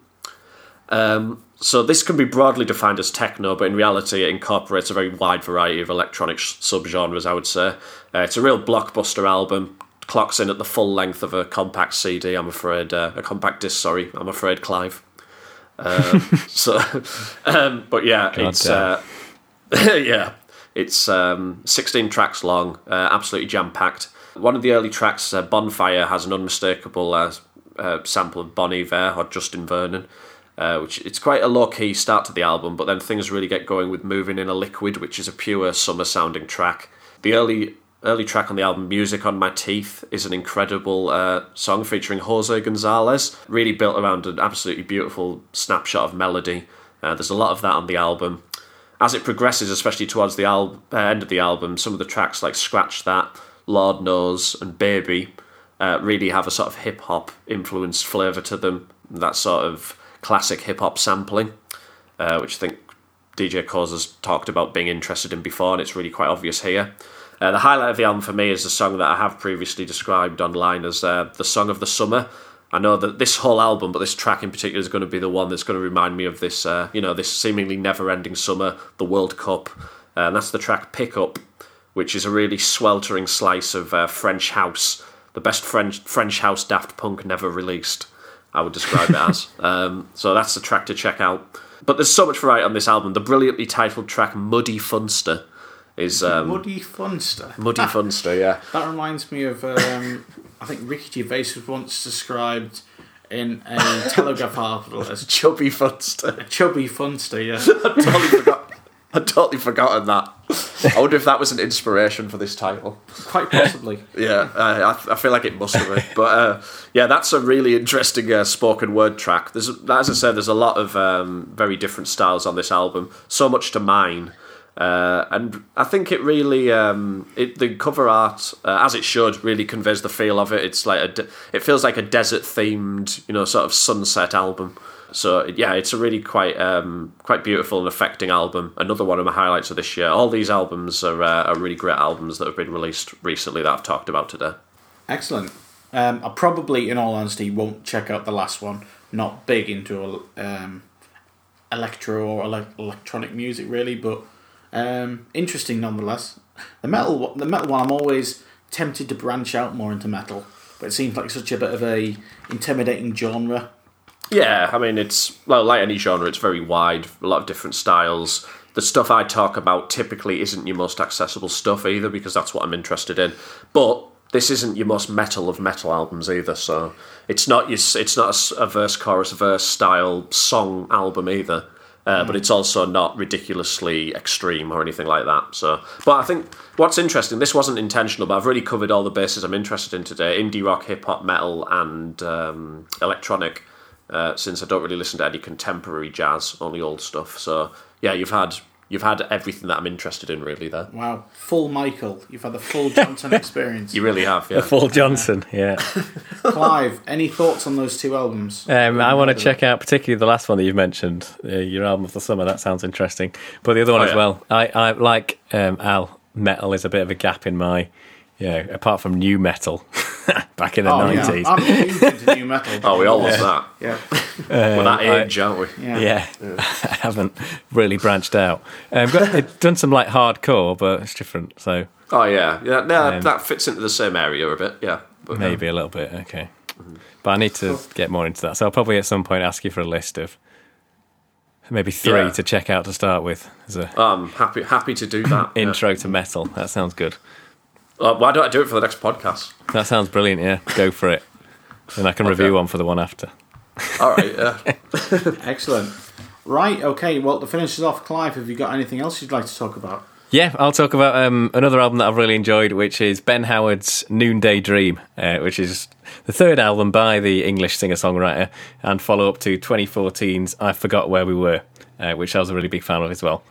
Um, so this can be broadly defined as techno, but in reality, it incorporates a very wide variety of electronic sh- subgenres. I would say uh, it's a real blockbuster album. Clocks in at the full length of a compact CD. I'm afraid uh, a compact disc. Sorry, I'm afraid, Clive. Um, so, um, but yeah, it's uh, yeah, it's um, 16 tracks long, uh, absolutely jam packed. One of the early tracks, uh, Bonfire, has an unmistakable uh, uh, sample of Bon Iver or Justin Vernon, uh, which it's quite a low key start to the album, but then things really get going with Moving in a Liquid, which is a pure summer sounding track. The early early track on the album, Music on My Teeth, is an incredible uh, song featuring Jose Gonzalez, really built around an absolutely beautiful snapshot of melody. Uh, there's a lot of that on the album. As it progresses, especially towards the al- uh, end of the album, some of the tracks like Scratch That, Lord Knows, and Baby uh, really have a sort of hip hop influenced flavour to them. That sort of classic hip hop sampling, uh, which I think DJ Koze has talked about being interested in before, and it's really quite obvious here. Uh, the highlight of the album for me is the song that I have previously described online as uh, the song of the summer. I know that this whole album, but this track in particular, is going to be the one that's going to remind me of this, uh, you know, this seemingly never-ending summer, the World Cup, uh, and that's the track "Pick Up," which is a really sweltering slice of uh, French house, the best French French house Daft Punk never released. I would describe it as. Um, so that's the track to check out. But there's so much variety on this album. The brilliantly titled track "Muddy Funster" is um, Muddy Funster. Muddy Funster, yeah. That reminds me of, um, I think Ricky Gervais was once described in a Telegraph article as Chubby Funster. chubby funster, yeah. I totally forgot. I totally forgotten that. I wonder if that was an inspiration for this title. Quite possibly. Yeah, uh, I, I feel like it must have been. But uh, yeah, that's a really interesting uh, spoken word track. There's, as I said, there's a lot of um, very different styles on this album. So much to mine. Uh, and I think it really, um, it, the cover art, uh, as it should, really conveys the feel of it. It's like a, de- it feels like a desert themed, you know, sort of sunset album. So yeah, it's a really quite um, quite beautiful and affecting album. Another one of my highlights of this year. All these albums are, uh, are really great albums that have been released recently that I've talked about today. Excellent. Um, I probably, in all honesty, won't check out the last one. Not big into um, electro or ele- electronic music, really, but um, interesting nonetheless. The metal, the metal one, I'm always tempted to branch out more into metal, but it seems like such a bit of a intimidating genre. Yeah, I mean it's well like any genre, it's very wide, a lot of different styles. the stuff I talk about typically isn't your most accessible stuff either, because that's what I'm interested in. But this isn't your most metal of metal albums either, so it's not your, it's not a verse chorus verse style song album either. Uh, But it's also not ridiculously extreme or anything like that. So, but I think what's interesting, this wasn't intentional, but I've really covered all the bases I'm interested in today: indie rock, hip hop, metal, and um, electronic. Uh, since I don't really listen to any contemporary jazz, only old stuff. So yeah, you've had you've had everything that I'm interested in really there. Wow, full Michael. You've had the full Johnson experience. You really have, yeah. Paul Johnson, yeah. Clive, any thoughts on those two albums? Um, I want to check out particularly the last one that you've mentioned, uh, your album of the summer. That sounds interesting. But the other one Oh, as yeah. well. I, I like um, Al. Metal is a bit of a gap in my, you know, apart from nu metal back in the Oh, nineties. yeah. I'm huge into nu metal. Oh, we all love that. Yeah. We're that I- age, aren't we? Yeah. Yeah, I haven't really branched out. Um, got, I've done some like hardcore, but it's different. So Oh yeah, yeah. No, Um, that fits into the same area a bit. Yeah, but, maybe a little bit. Okay, but I need to get more into that. So I'll probably at some point ask you for a list of maybe three Yeah. to check out to start with as a I'm happy happy to do that. yeah. intro to metal. That sounds good. Uh, why don't I do it for the next podcast? That sounds brilliant. Yeah, go for it. And I can review one for the one after. All right. Yeah. Excellent. Right, okay, well, to finish us off, Clive, have you got anything else you'd like to talk about? Yeah, I'll talk about um, another album that I've really enjoyed, which is Ben Howard's Noonday Dream, uh, which is the third album by the English singer songwriter and follow up to 2014's I Forgot Where We Were, uh, which I was a really big fan of as well.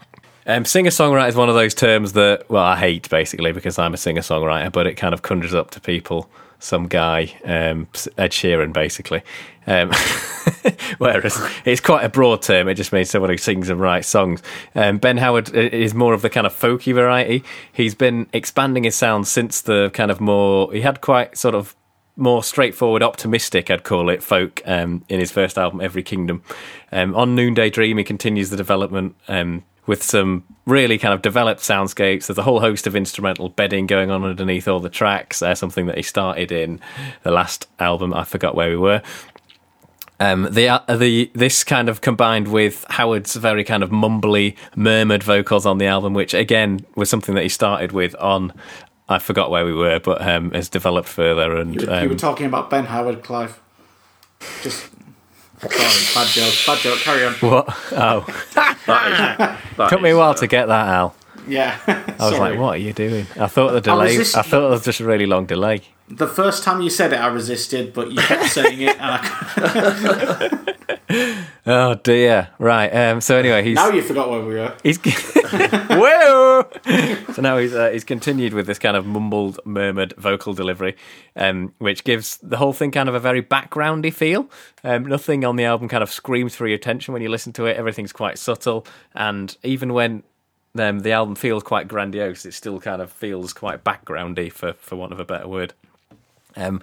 Um, singer songwriter is one of those terms that, well, I hate basically because I'm a singer songwriter, but it kind of conjures up to people some guy, um, Ed Sheeran, basically. Um, whereas it's quite a broad term, it just means someone who sings and writes songs. Um, ben Howard is more of the kind of folky variety. He's been expanding his sound since the kind of more, he had quite sort of more straightforward, optimistic, I'd call it, folk um, in his first album, Every Kingdom. Um, on Noonday Dream, he continues the development um, with some really kind of developed soundscapes. There's a whole host of instrumental bedding going on underneath all the tracks, uh, something that he started in the last album, I Forgot Where We Were. Um, the uh, the this kind of combined with Howard's very kind of mumbly, murmured vocals on the album, which again was something that he started with on I forgot where we were, but um, has developed further. And You, you were um, talking about Ben Howard, Clive. Just. Sorry, bad joke, bad joke, carry on. what? Oh, That took me a while uh, to get that, Al. Yeah. I was like, "What are you doing?" I thought the I was delay—I thought it was just a really long delay. The first time you said it, I resisted, but you kept saying it, and I, Oh dear. Right. Um, so anyway, he's now you forgot where we were. He's whoa. so now he's uh, he's continued with this kind of mumbled, murmured vocal delivery, um, which gives the whole thing kind of a very backgroundy feel. Um, nothing on the album kind of screams for your attention when you listen to it. Everything's quite subtle, and even when um, the album feels quite grandiose, it still kind of feels quite backgroundy, for for want of a better word. Um,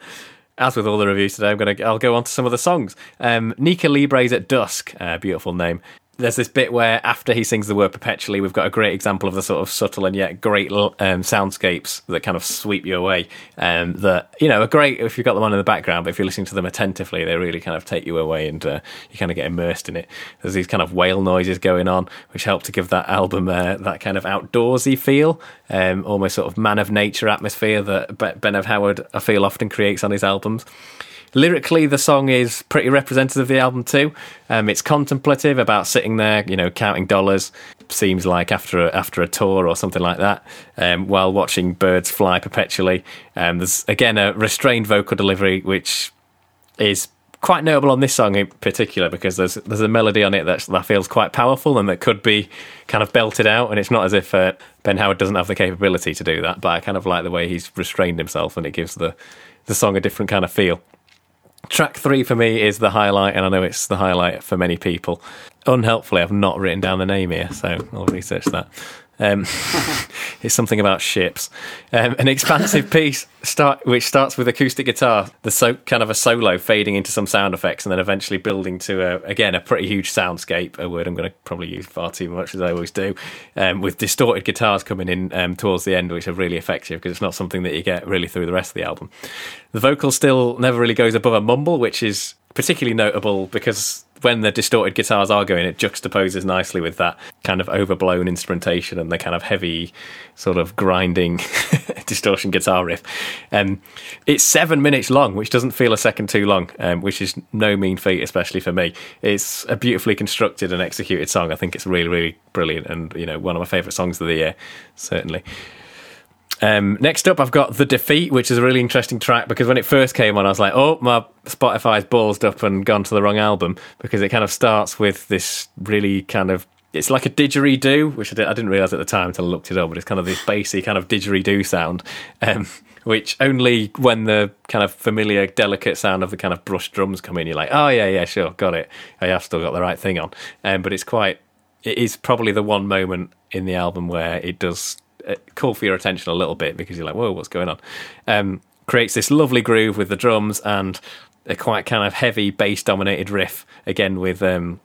as with all the reviews today, I'm gonna I'll go on to some of the songs. Um, Nica Libre's at Dusk, uh, beautiful name. There's this bit where after he sings the word perpetually, we've got a great example of the sort of subtle and yet great um, soundscapes that kind of sweep you away. Um, that you know are great if you've got them on in the background, but if you're listening to them attentively, they really kind of take you away and uh, you kind of get immersed in it. There's these kind of whale noises going on, which help to give that album uh, that kind of outdoorsy feel, um, almost sort of man of nature atmosphere that Ben of Howard I feel often creates on his albums. Lyrically, the song is pretty representative of the album too. Um, it's contemplative about sitting there, you know, counting dollars. Seems like after a, after a tour or something like that, um, while watching birds fly perpetually. Um, there's again a restrained vocal delivery, which is quite notable on this song in particular because there's there's a melody on it that that feels quite powerful and that could be kind of belted out. And it's not as if uh, Ben Howard doesn't have the capability to do that, but I kind of like the way he's restrained himself, and it gives the the song a different kind of feel. Track three for me is the highlight, and I know it's the highlight for many people. Unhelpfully, I've not written down the name here, so I'll research that. Um, it's something about ships. Um, an expansive piece start which starts with acoustic guitar, the so kind of a solo fading into some sound effects, and then eventually building to a, again a pretty huge soundscape. A word I'm going to probably use far too much as I always do, um, with distorted guitars coming in um, towards the end, which are really effective because it's not something that you get really through the rest of the album. The vocal still never really goes above a mumble, which is particularly notable because when the distorted guitars are going, it juxtaposes nicely with that kind of overblown instrumentation and the kind of heavy, sort of grinding distortion guitar riff. Um, it's seven minutes long, which doesn't feel a second too long, um, which is no mean feat, especially for me. It's a beautifully constructed and executed song. I think it's really, really brilliant, and you know, one of my favourite songs of the year, certainly. Um, next up, I've got The Defeat, which is a really interesting track because when it first came on, I was like, oh, my Spotify's ballsed up and gone to the wrong album because it kind of starts with this really kind of. It's like a didgeridoo, which I, did, didn't realize at the time until I looked it up, but it's kind of this bassy kind of didgeridoo sound, um, which only when the kind of familiar, delicate sound of the kind of brush drums come in, you're like, oh, yeah, yeah, sure, got it. I have still got the right thing on. Um, but it's quite. It is probably the one moment in the album where it does call for your attention a little bit because you're like, whoa, what's going on? Um, creates this lovely groove with the drums and a quite kind of heavy bass dominated riff, again with um,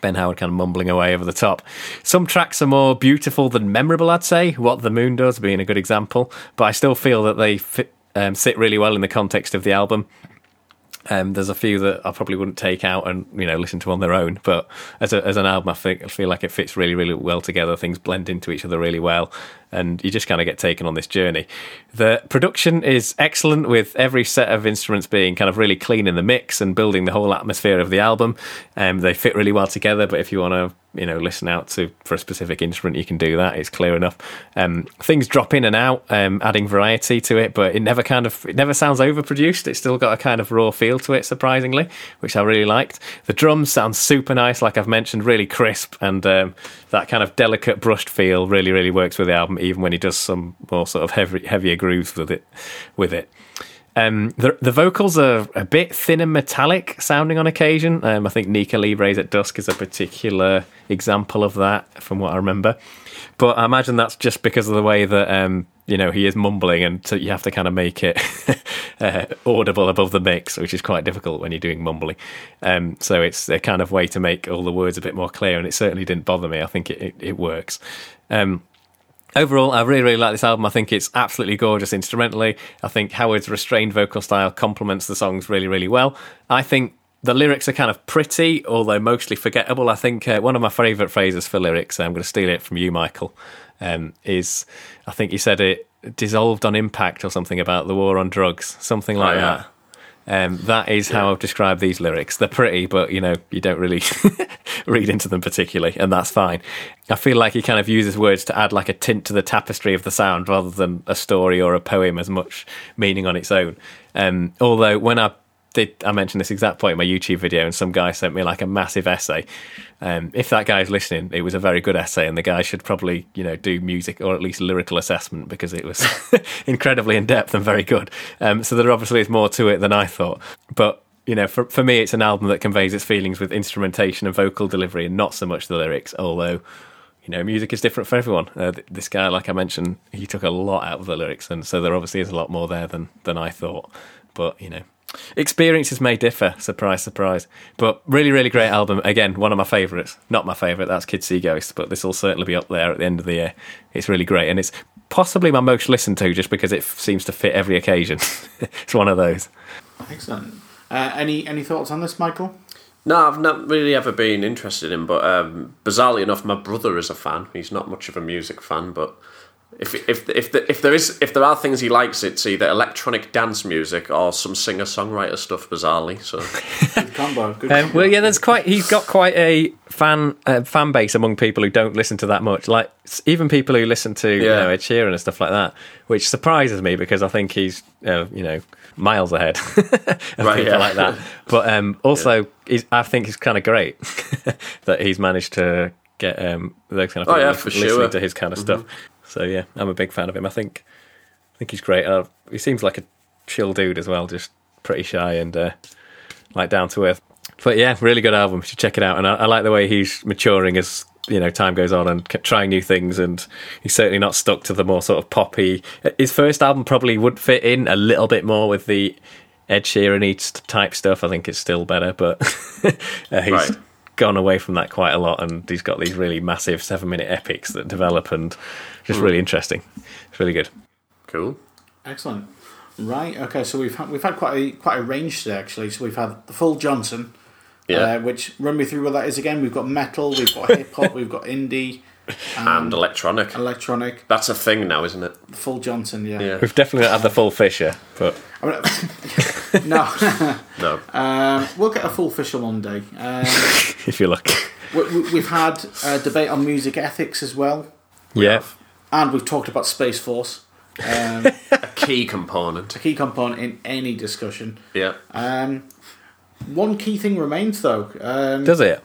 Ben Howard kind of mumbling away over the top. Some tracks are more beautiful than memorable, I'd say. What the Moon Does being a good example, but I still feel that they fit, um, sit really well in the context of the album. Um, there's a few that I probably wouldn't take out and you know listen to on their own, but as a, as an album, I think I feel like it fits really really well together. Things blend into each other really well, and you just kind of get taken on this journey. The production is excellent with every set of instruments being kind of really clean in the mix and building the whole atmosphere of the album. Um, they fit really well together, but if you want to you know listen out to for a specific instrument you can do that it's clear enough um, things drop in and out um, adding variety to it but it never kind of it never sounds overproduced it's still got a kind of raw feel to it surprisingly which i really liked the drums sound super nice like i've mentioned really crisp and um, that kind of delicate brushed feel really really works with the album even when he does some more sort of heavy, heavier grooves with it with it um, the, the vocals are a bit thin and metallic sounding on occasion. Um, I think Nica Libre's at Dusk is a particular example of that, from what I remember. But I imagine that's just because of the way that um, you know he is mumbling, and so you have to kind of make it uh, audible above the mix, which is quite difficult when you're doing mumbling. Um, so it's a kind of way to make all the words a bit more clear, and it certainly didn't bother me. I think it, it, it works. Um, Overall, I really, really like this album. I think it's absolutely gorgeous instrumentally. I think Howard's restrained vocal style complements the songs really, really well. I think the lyrics are kind of pretty, although mostly forgettable. I think uh, one of my favourite phrases for lyrics, I'm going to steal it from you, Michael, um, is I think you said it dissolved on impact or something about the war on drugs, something like oh, yeah. that. Um, that is yeah. how I've described these lyrics. They're pretty, but you know, you don't really read into them particularly, and that's fine. I feel like he kind of uses words to add like a tint to the tapestry of the sound rather than a story or a poem as much meaning on its own. Um, although when I did I mentioned this exact point in my YouTube video, and some guy sent me like a massive essay. Um, if that guy's listening, it was a very good essay, and the guy should probably you know do music or at least lyrical assessment because it was incredibly in depth and very good. Um, so there obviously is more to it than I thought, but. You know, for for me, it's an album that conveys its feelings with instrumentation and vocal delivery, and not so much the lyrics. Although, you know, music is different for everyone. Uh, this guy, like I mentioned, he took a lot out of the lyrics, and so there obviously is a lot more there than than I thought. But you know, Experiences may differ, surprise, surprise. But really, really great album. Again, one of my favourites. Not my favourite, that's Kids See Ghosts, but this will certainly be up there at the end of the year. It's really great. And it's possibly my most listened to just because it seems to fit every occasion. it's one of those. Excellent. Uh, any any thoughts on this, Michael? No, I've not really ever been interested in, but um, bizarrely enough, my brother is a fan. He's not much of a music fan, but if if if the, if there is if there are things he likes, it's either electronic dance music or some singer songwriter stuff. Bizarrely, so good combo. Good um, well, yeah, there's quite he's got quite a fan uh, fan base among people who don't listen to that much. Like even people who listen to yeah. you know Ed Sheeran and stuff like that, which surprises me because I think he's uh, you know miles ahead of right, people yeah. like that. But um, also, yeah. I think it's kind of great that he's managed to get um, those kind of people oh, yeah, listening sure. to his kind of mm-hmm. stuff. So yeah, I'm a big fan of him. I think I think he's great. Uh, he seems like a chill dude as well, just pretty shy and uh, like down to earth. But yeah, really good album. You should check it out. And I, I, like the way he's maturing as you know time goes on and trying new things. And he's certainly not stuck to the more sort of poppy. His first album probably would fit in a little bit more with the Ed Sheeran type stuff. I think it's still better, but uh, he's. Right gone away from that quite a lot, and he's got these really massive seven minute epics that develop and just mm. really interesting. It's really good. Cool. Excellent. Right. Okay. So we've had, we've had quite a quite a range today actually. So we've had the full Johnson, Yeah. Uh, which run me through what that is again. We've got metal, we've got hip hop, we've got indie, and electronic. electronic. That's a thing now, isn't it? Full Johnson, yeah. Yeah. We've definitely had the full Fisher, but I mean, no, No. um, we'll get a full Fisher one day. Um, if you're lucky. we, we- we've had a debate on music ethics as well, Yeah. And we've talked about Space Force. Um, A key component. a key component in any discussion. Yeah. Um, one key thing remains, though. Um, Does it?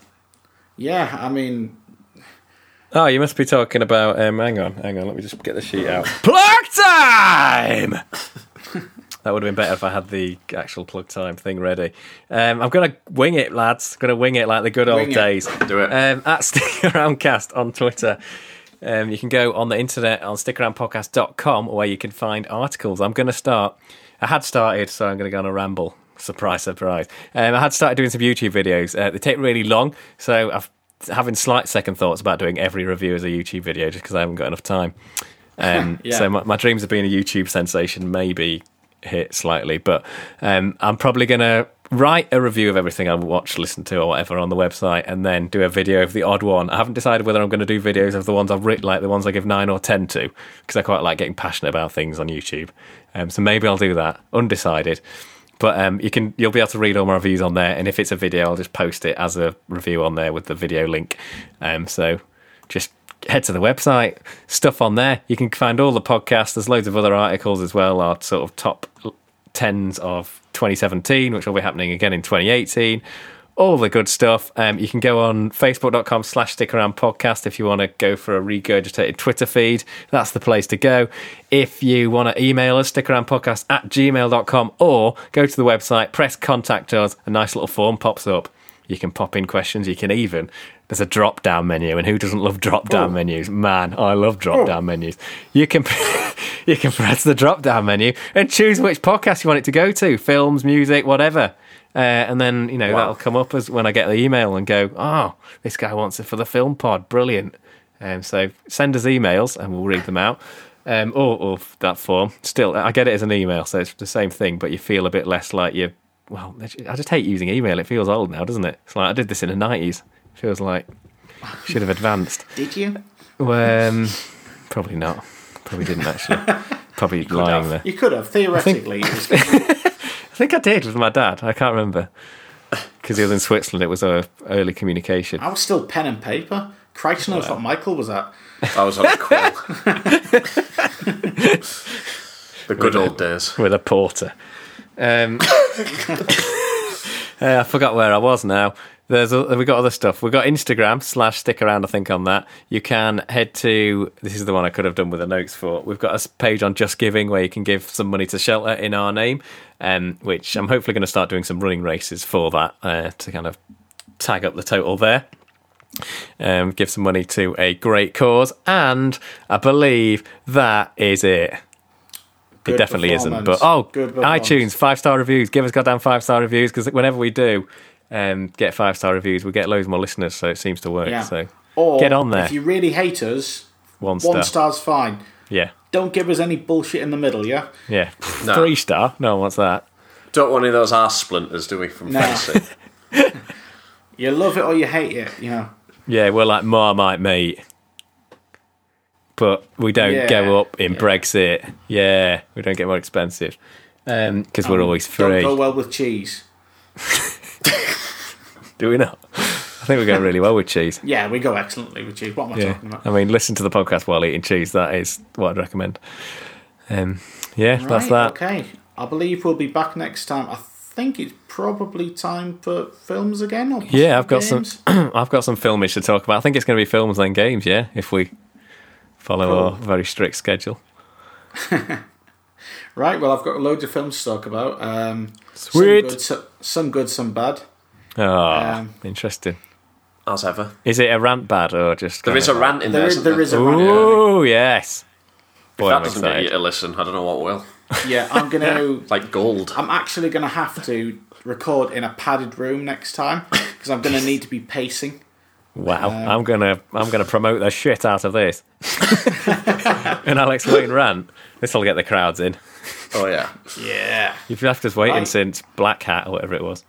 yeah, I mean, Oh, you must be talking about. Um, hang on, hang on. Let me just get the sheet out. Plug time. that would have been better if I had the actual plug time thing ready. Um, I'm gonna wing it, lads. Gonna wing it like the good old it. days. Do it. Um, at Stick Around Cast on Twitter. Um, you can go on the internet on stickaroundpodcast.com where you can find articles. I'm going to start. I had started, so I'm going to go on a ramble. Surprise, surprise. Um, I had started doing some YouTube videos. Uh, they take really long, so I've having slight second thoughts about doing every review as a YouTube video just because I haven't got enough time. Um, Yeah. So my, my dreams of being a YouTube sensation maybe hit slightly, but um, I'm probably going to write a review of everything I watch, listen to, or whatever on the website, and then do a video of the odd one. I haven't decided whether I'm going to do videos of the ones I've written, like the ones I give nine or ten to, because I quite like getting passionate about things on YouTube. Um, so maybe I'll do that. Undecided. But um, you can you'll be able to read all my reviews on there, and if it's a video, I'll just post it as a review on there with the video link. Um, so just head to the website, stuff on there. You can find all the podcasts. There's loads of other articles as well. Our sort of top tens of 2017, which will be happening again in 2018. All the good stuff. Um, you can go on facebook.com slash stick around podcast if you want to go for a regurgitated Twitter feed. That's the place to go. If you want to email us, stick around podcast at gmail.com or go to the website, press contact us, a nice little form pops up. You can pop in questions. You can even, there's a drop down menu, and who doesn't love drop down Oh. menus? Man, I love drop down menus. You can you can press the drop down menu and choose which podcast you want it to go to, films, music, whatever. Uh, and then you know Wow. that'll come up as when I get the email and go, oh, this guy wants it for the film pod, brilliant. Um, so send us emails and we'll read them out. Um, or, or that form. Still, I get it as an email, so it's the same thing, but you feel a bit less like you. Well, I just hate using email. It feels old now, doesn't it? It's like I did this in the nineties. Feels like should have advanced. did you? Um, probably not. Probably didn't actually. Probably lying Have. there. You could have theoretically. it was- I think I did with my dad. I can't remember because he was in Switzerland. It was a early communication. I was still pen and paper. Christ knows what Michael was at. I was on a quill. the good old days. with a porter. Um, uh, I forgot where I was now. There's a, we got other stuff. We've got Instagram slash stick around. I think on that you can head to. This is the one I could have done with the notes for. We've got a page on Just Giving where you can give some money to shelter in our name, um, which I'm hopefully going to start doing some running races for that uh, to kind of tag up the total there. Um, give some money to a great cause, and I believe that is it. Good it definitely isn't. But oh, iTunes five star reviews. Give us goddamn five star reviews because whenever we do um, get five star reviews, we get loads more listeners. So it seems to work. Yeah. So Or get on there. If you really hate us, one star. one star's fine. Yeah, Don't give us any bullshit in the middle, yeah? yeah. No. Three star. No one wants that. Don't want any of those ass splinters, do we, from No. fencing? You love it or you hate it, you know. Yeah, we're like Marmite meat. But we don't Yeah. go up in Brexit. Yeah, we don't get more expensive because we're always free. Don't go well with cheese. Do we not? I think we go really well with cheese. Yeah, we go excellently with cheese. What am I Yeah, talking about? I mean, listen to the podcast while eating cheese. That is what I'd recommend. Um, yeah, that's that. Okay. I believe we'll be back next time. I think it's probably time for films again. Or Yeah, I've got games. some. I've got some filmish to talk about. I think it's going to be films then games. Yeah, if we follow Cool. our very strict schedule. Right, well, I've got loads of films to talk about. Um, Sweet. Some good, some, good, some bad. Oh, Um, interesting. As ever. Is it a rant bad or just? There is kind a rant in There There, isn't there? there is a rant. Ooh, yes. Boy, that I'm doesn't get you to listen. I don't know what will. Yeah, I'm going to. Like gold. I'm actually going to have to record in a padded room next time because I'm going to need to be pacing. Wow, I'm gonna I'm gonna promote the shit out of this. An Alex Wayne rant. This will get the crowds in. Oh yeah. Yeah. You've left us waiting Right. since Black Hat or whatever it was.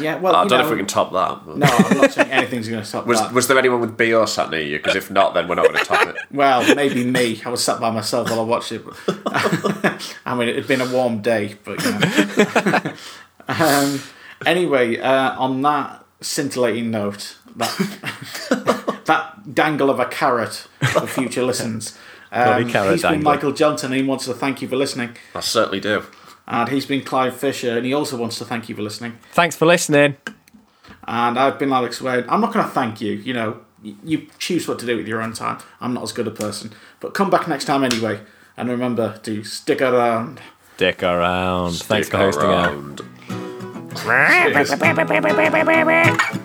Yeah, well, I don't know know, if we can top that. but- No, I'm not saying anything's going to stop Was, that. was there anyone with BO sat near you? Because if not, then we're not going to top it. Well, maybe me. I was sat by myself while I watched it. I mean, it'd been a warm day, but you know. um, anyway, uh, on that scintillating note, that that dangle of a carrot for future listens. Um, he's been dangler. Michael Johnson, and he wants to thank you for listening. I certainly do. And he's been Clive Fisher, and he also wants to thank you for listening. Thanks for listening. And I've been Alex Wade. I'm not going to thank you. You know, you choose what to do with your own time. I'm not as good a person. But come back next time anyway. And remember to stick around. Stick around. Thanks Stick for hosting out.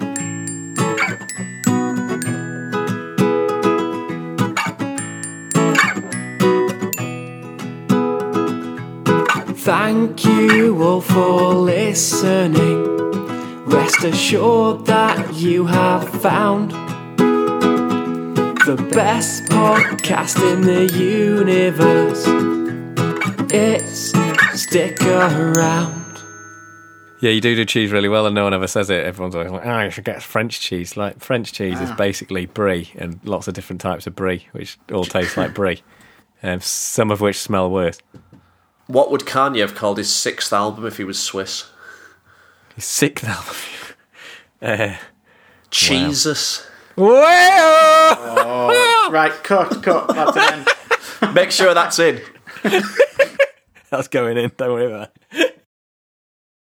Thank you all for listening. Rest assured that you have found the best podcast in the universe. It's Stick Around. Yeah, you do do cheese really well, and no one ever says it. Everyone's always like, "Oh, you should get French cheese." Like French cheese is basically brie, and lots of different types of brie, which all taste like brie, um, some of which smell worse. What would Kanye have called his sixth album if he was Swiss? He's sick now. uh, Jesus. Whoa! Right, cut, cut. That's an end. Make sure that's in. That's going in. Don't worry about it.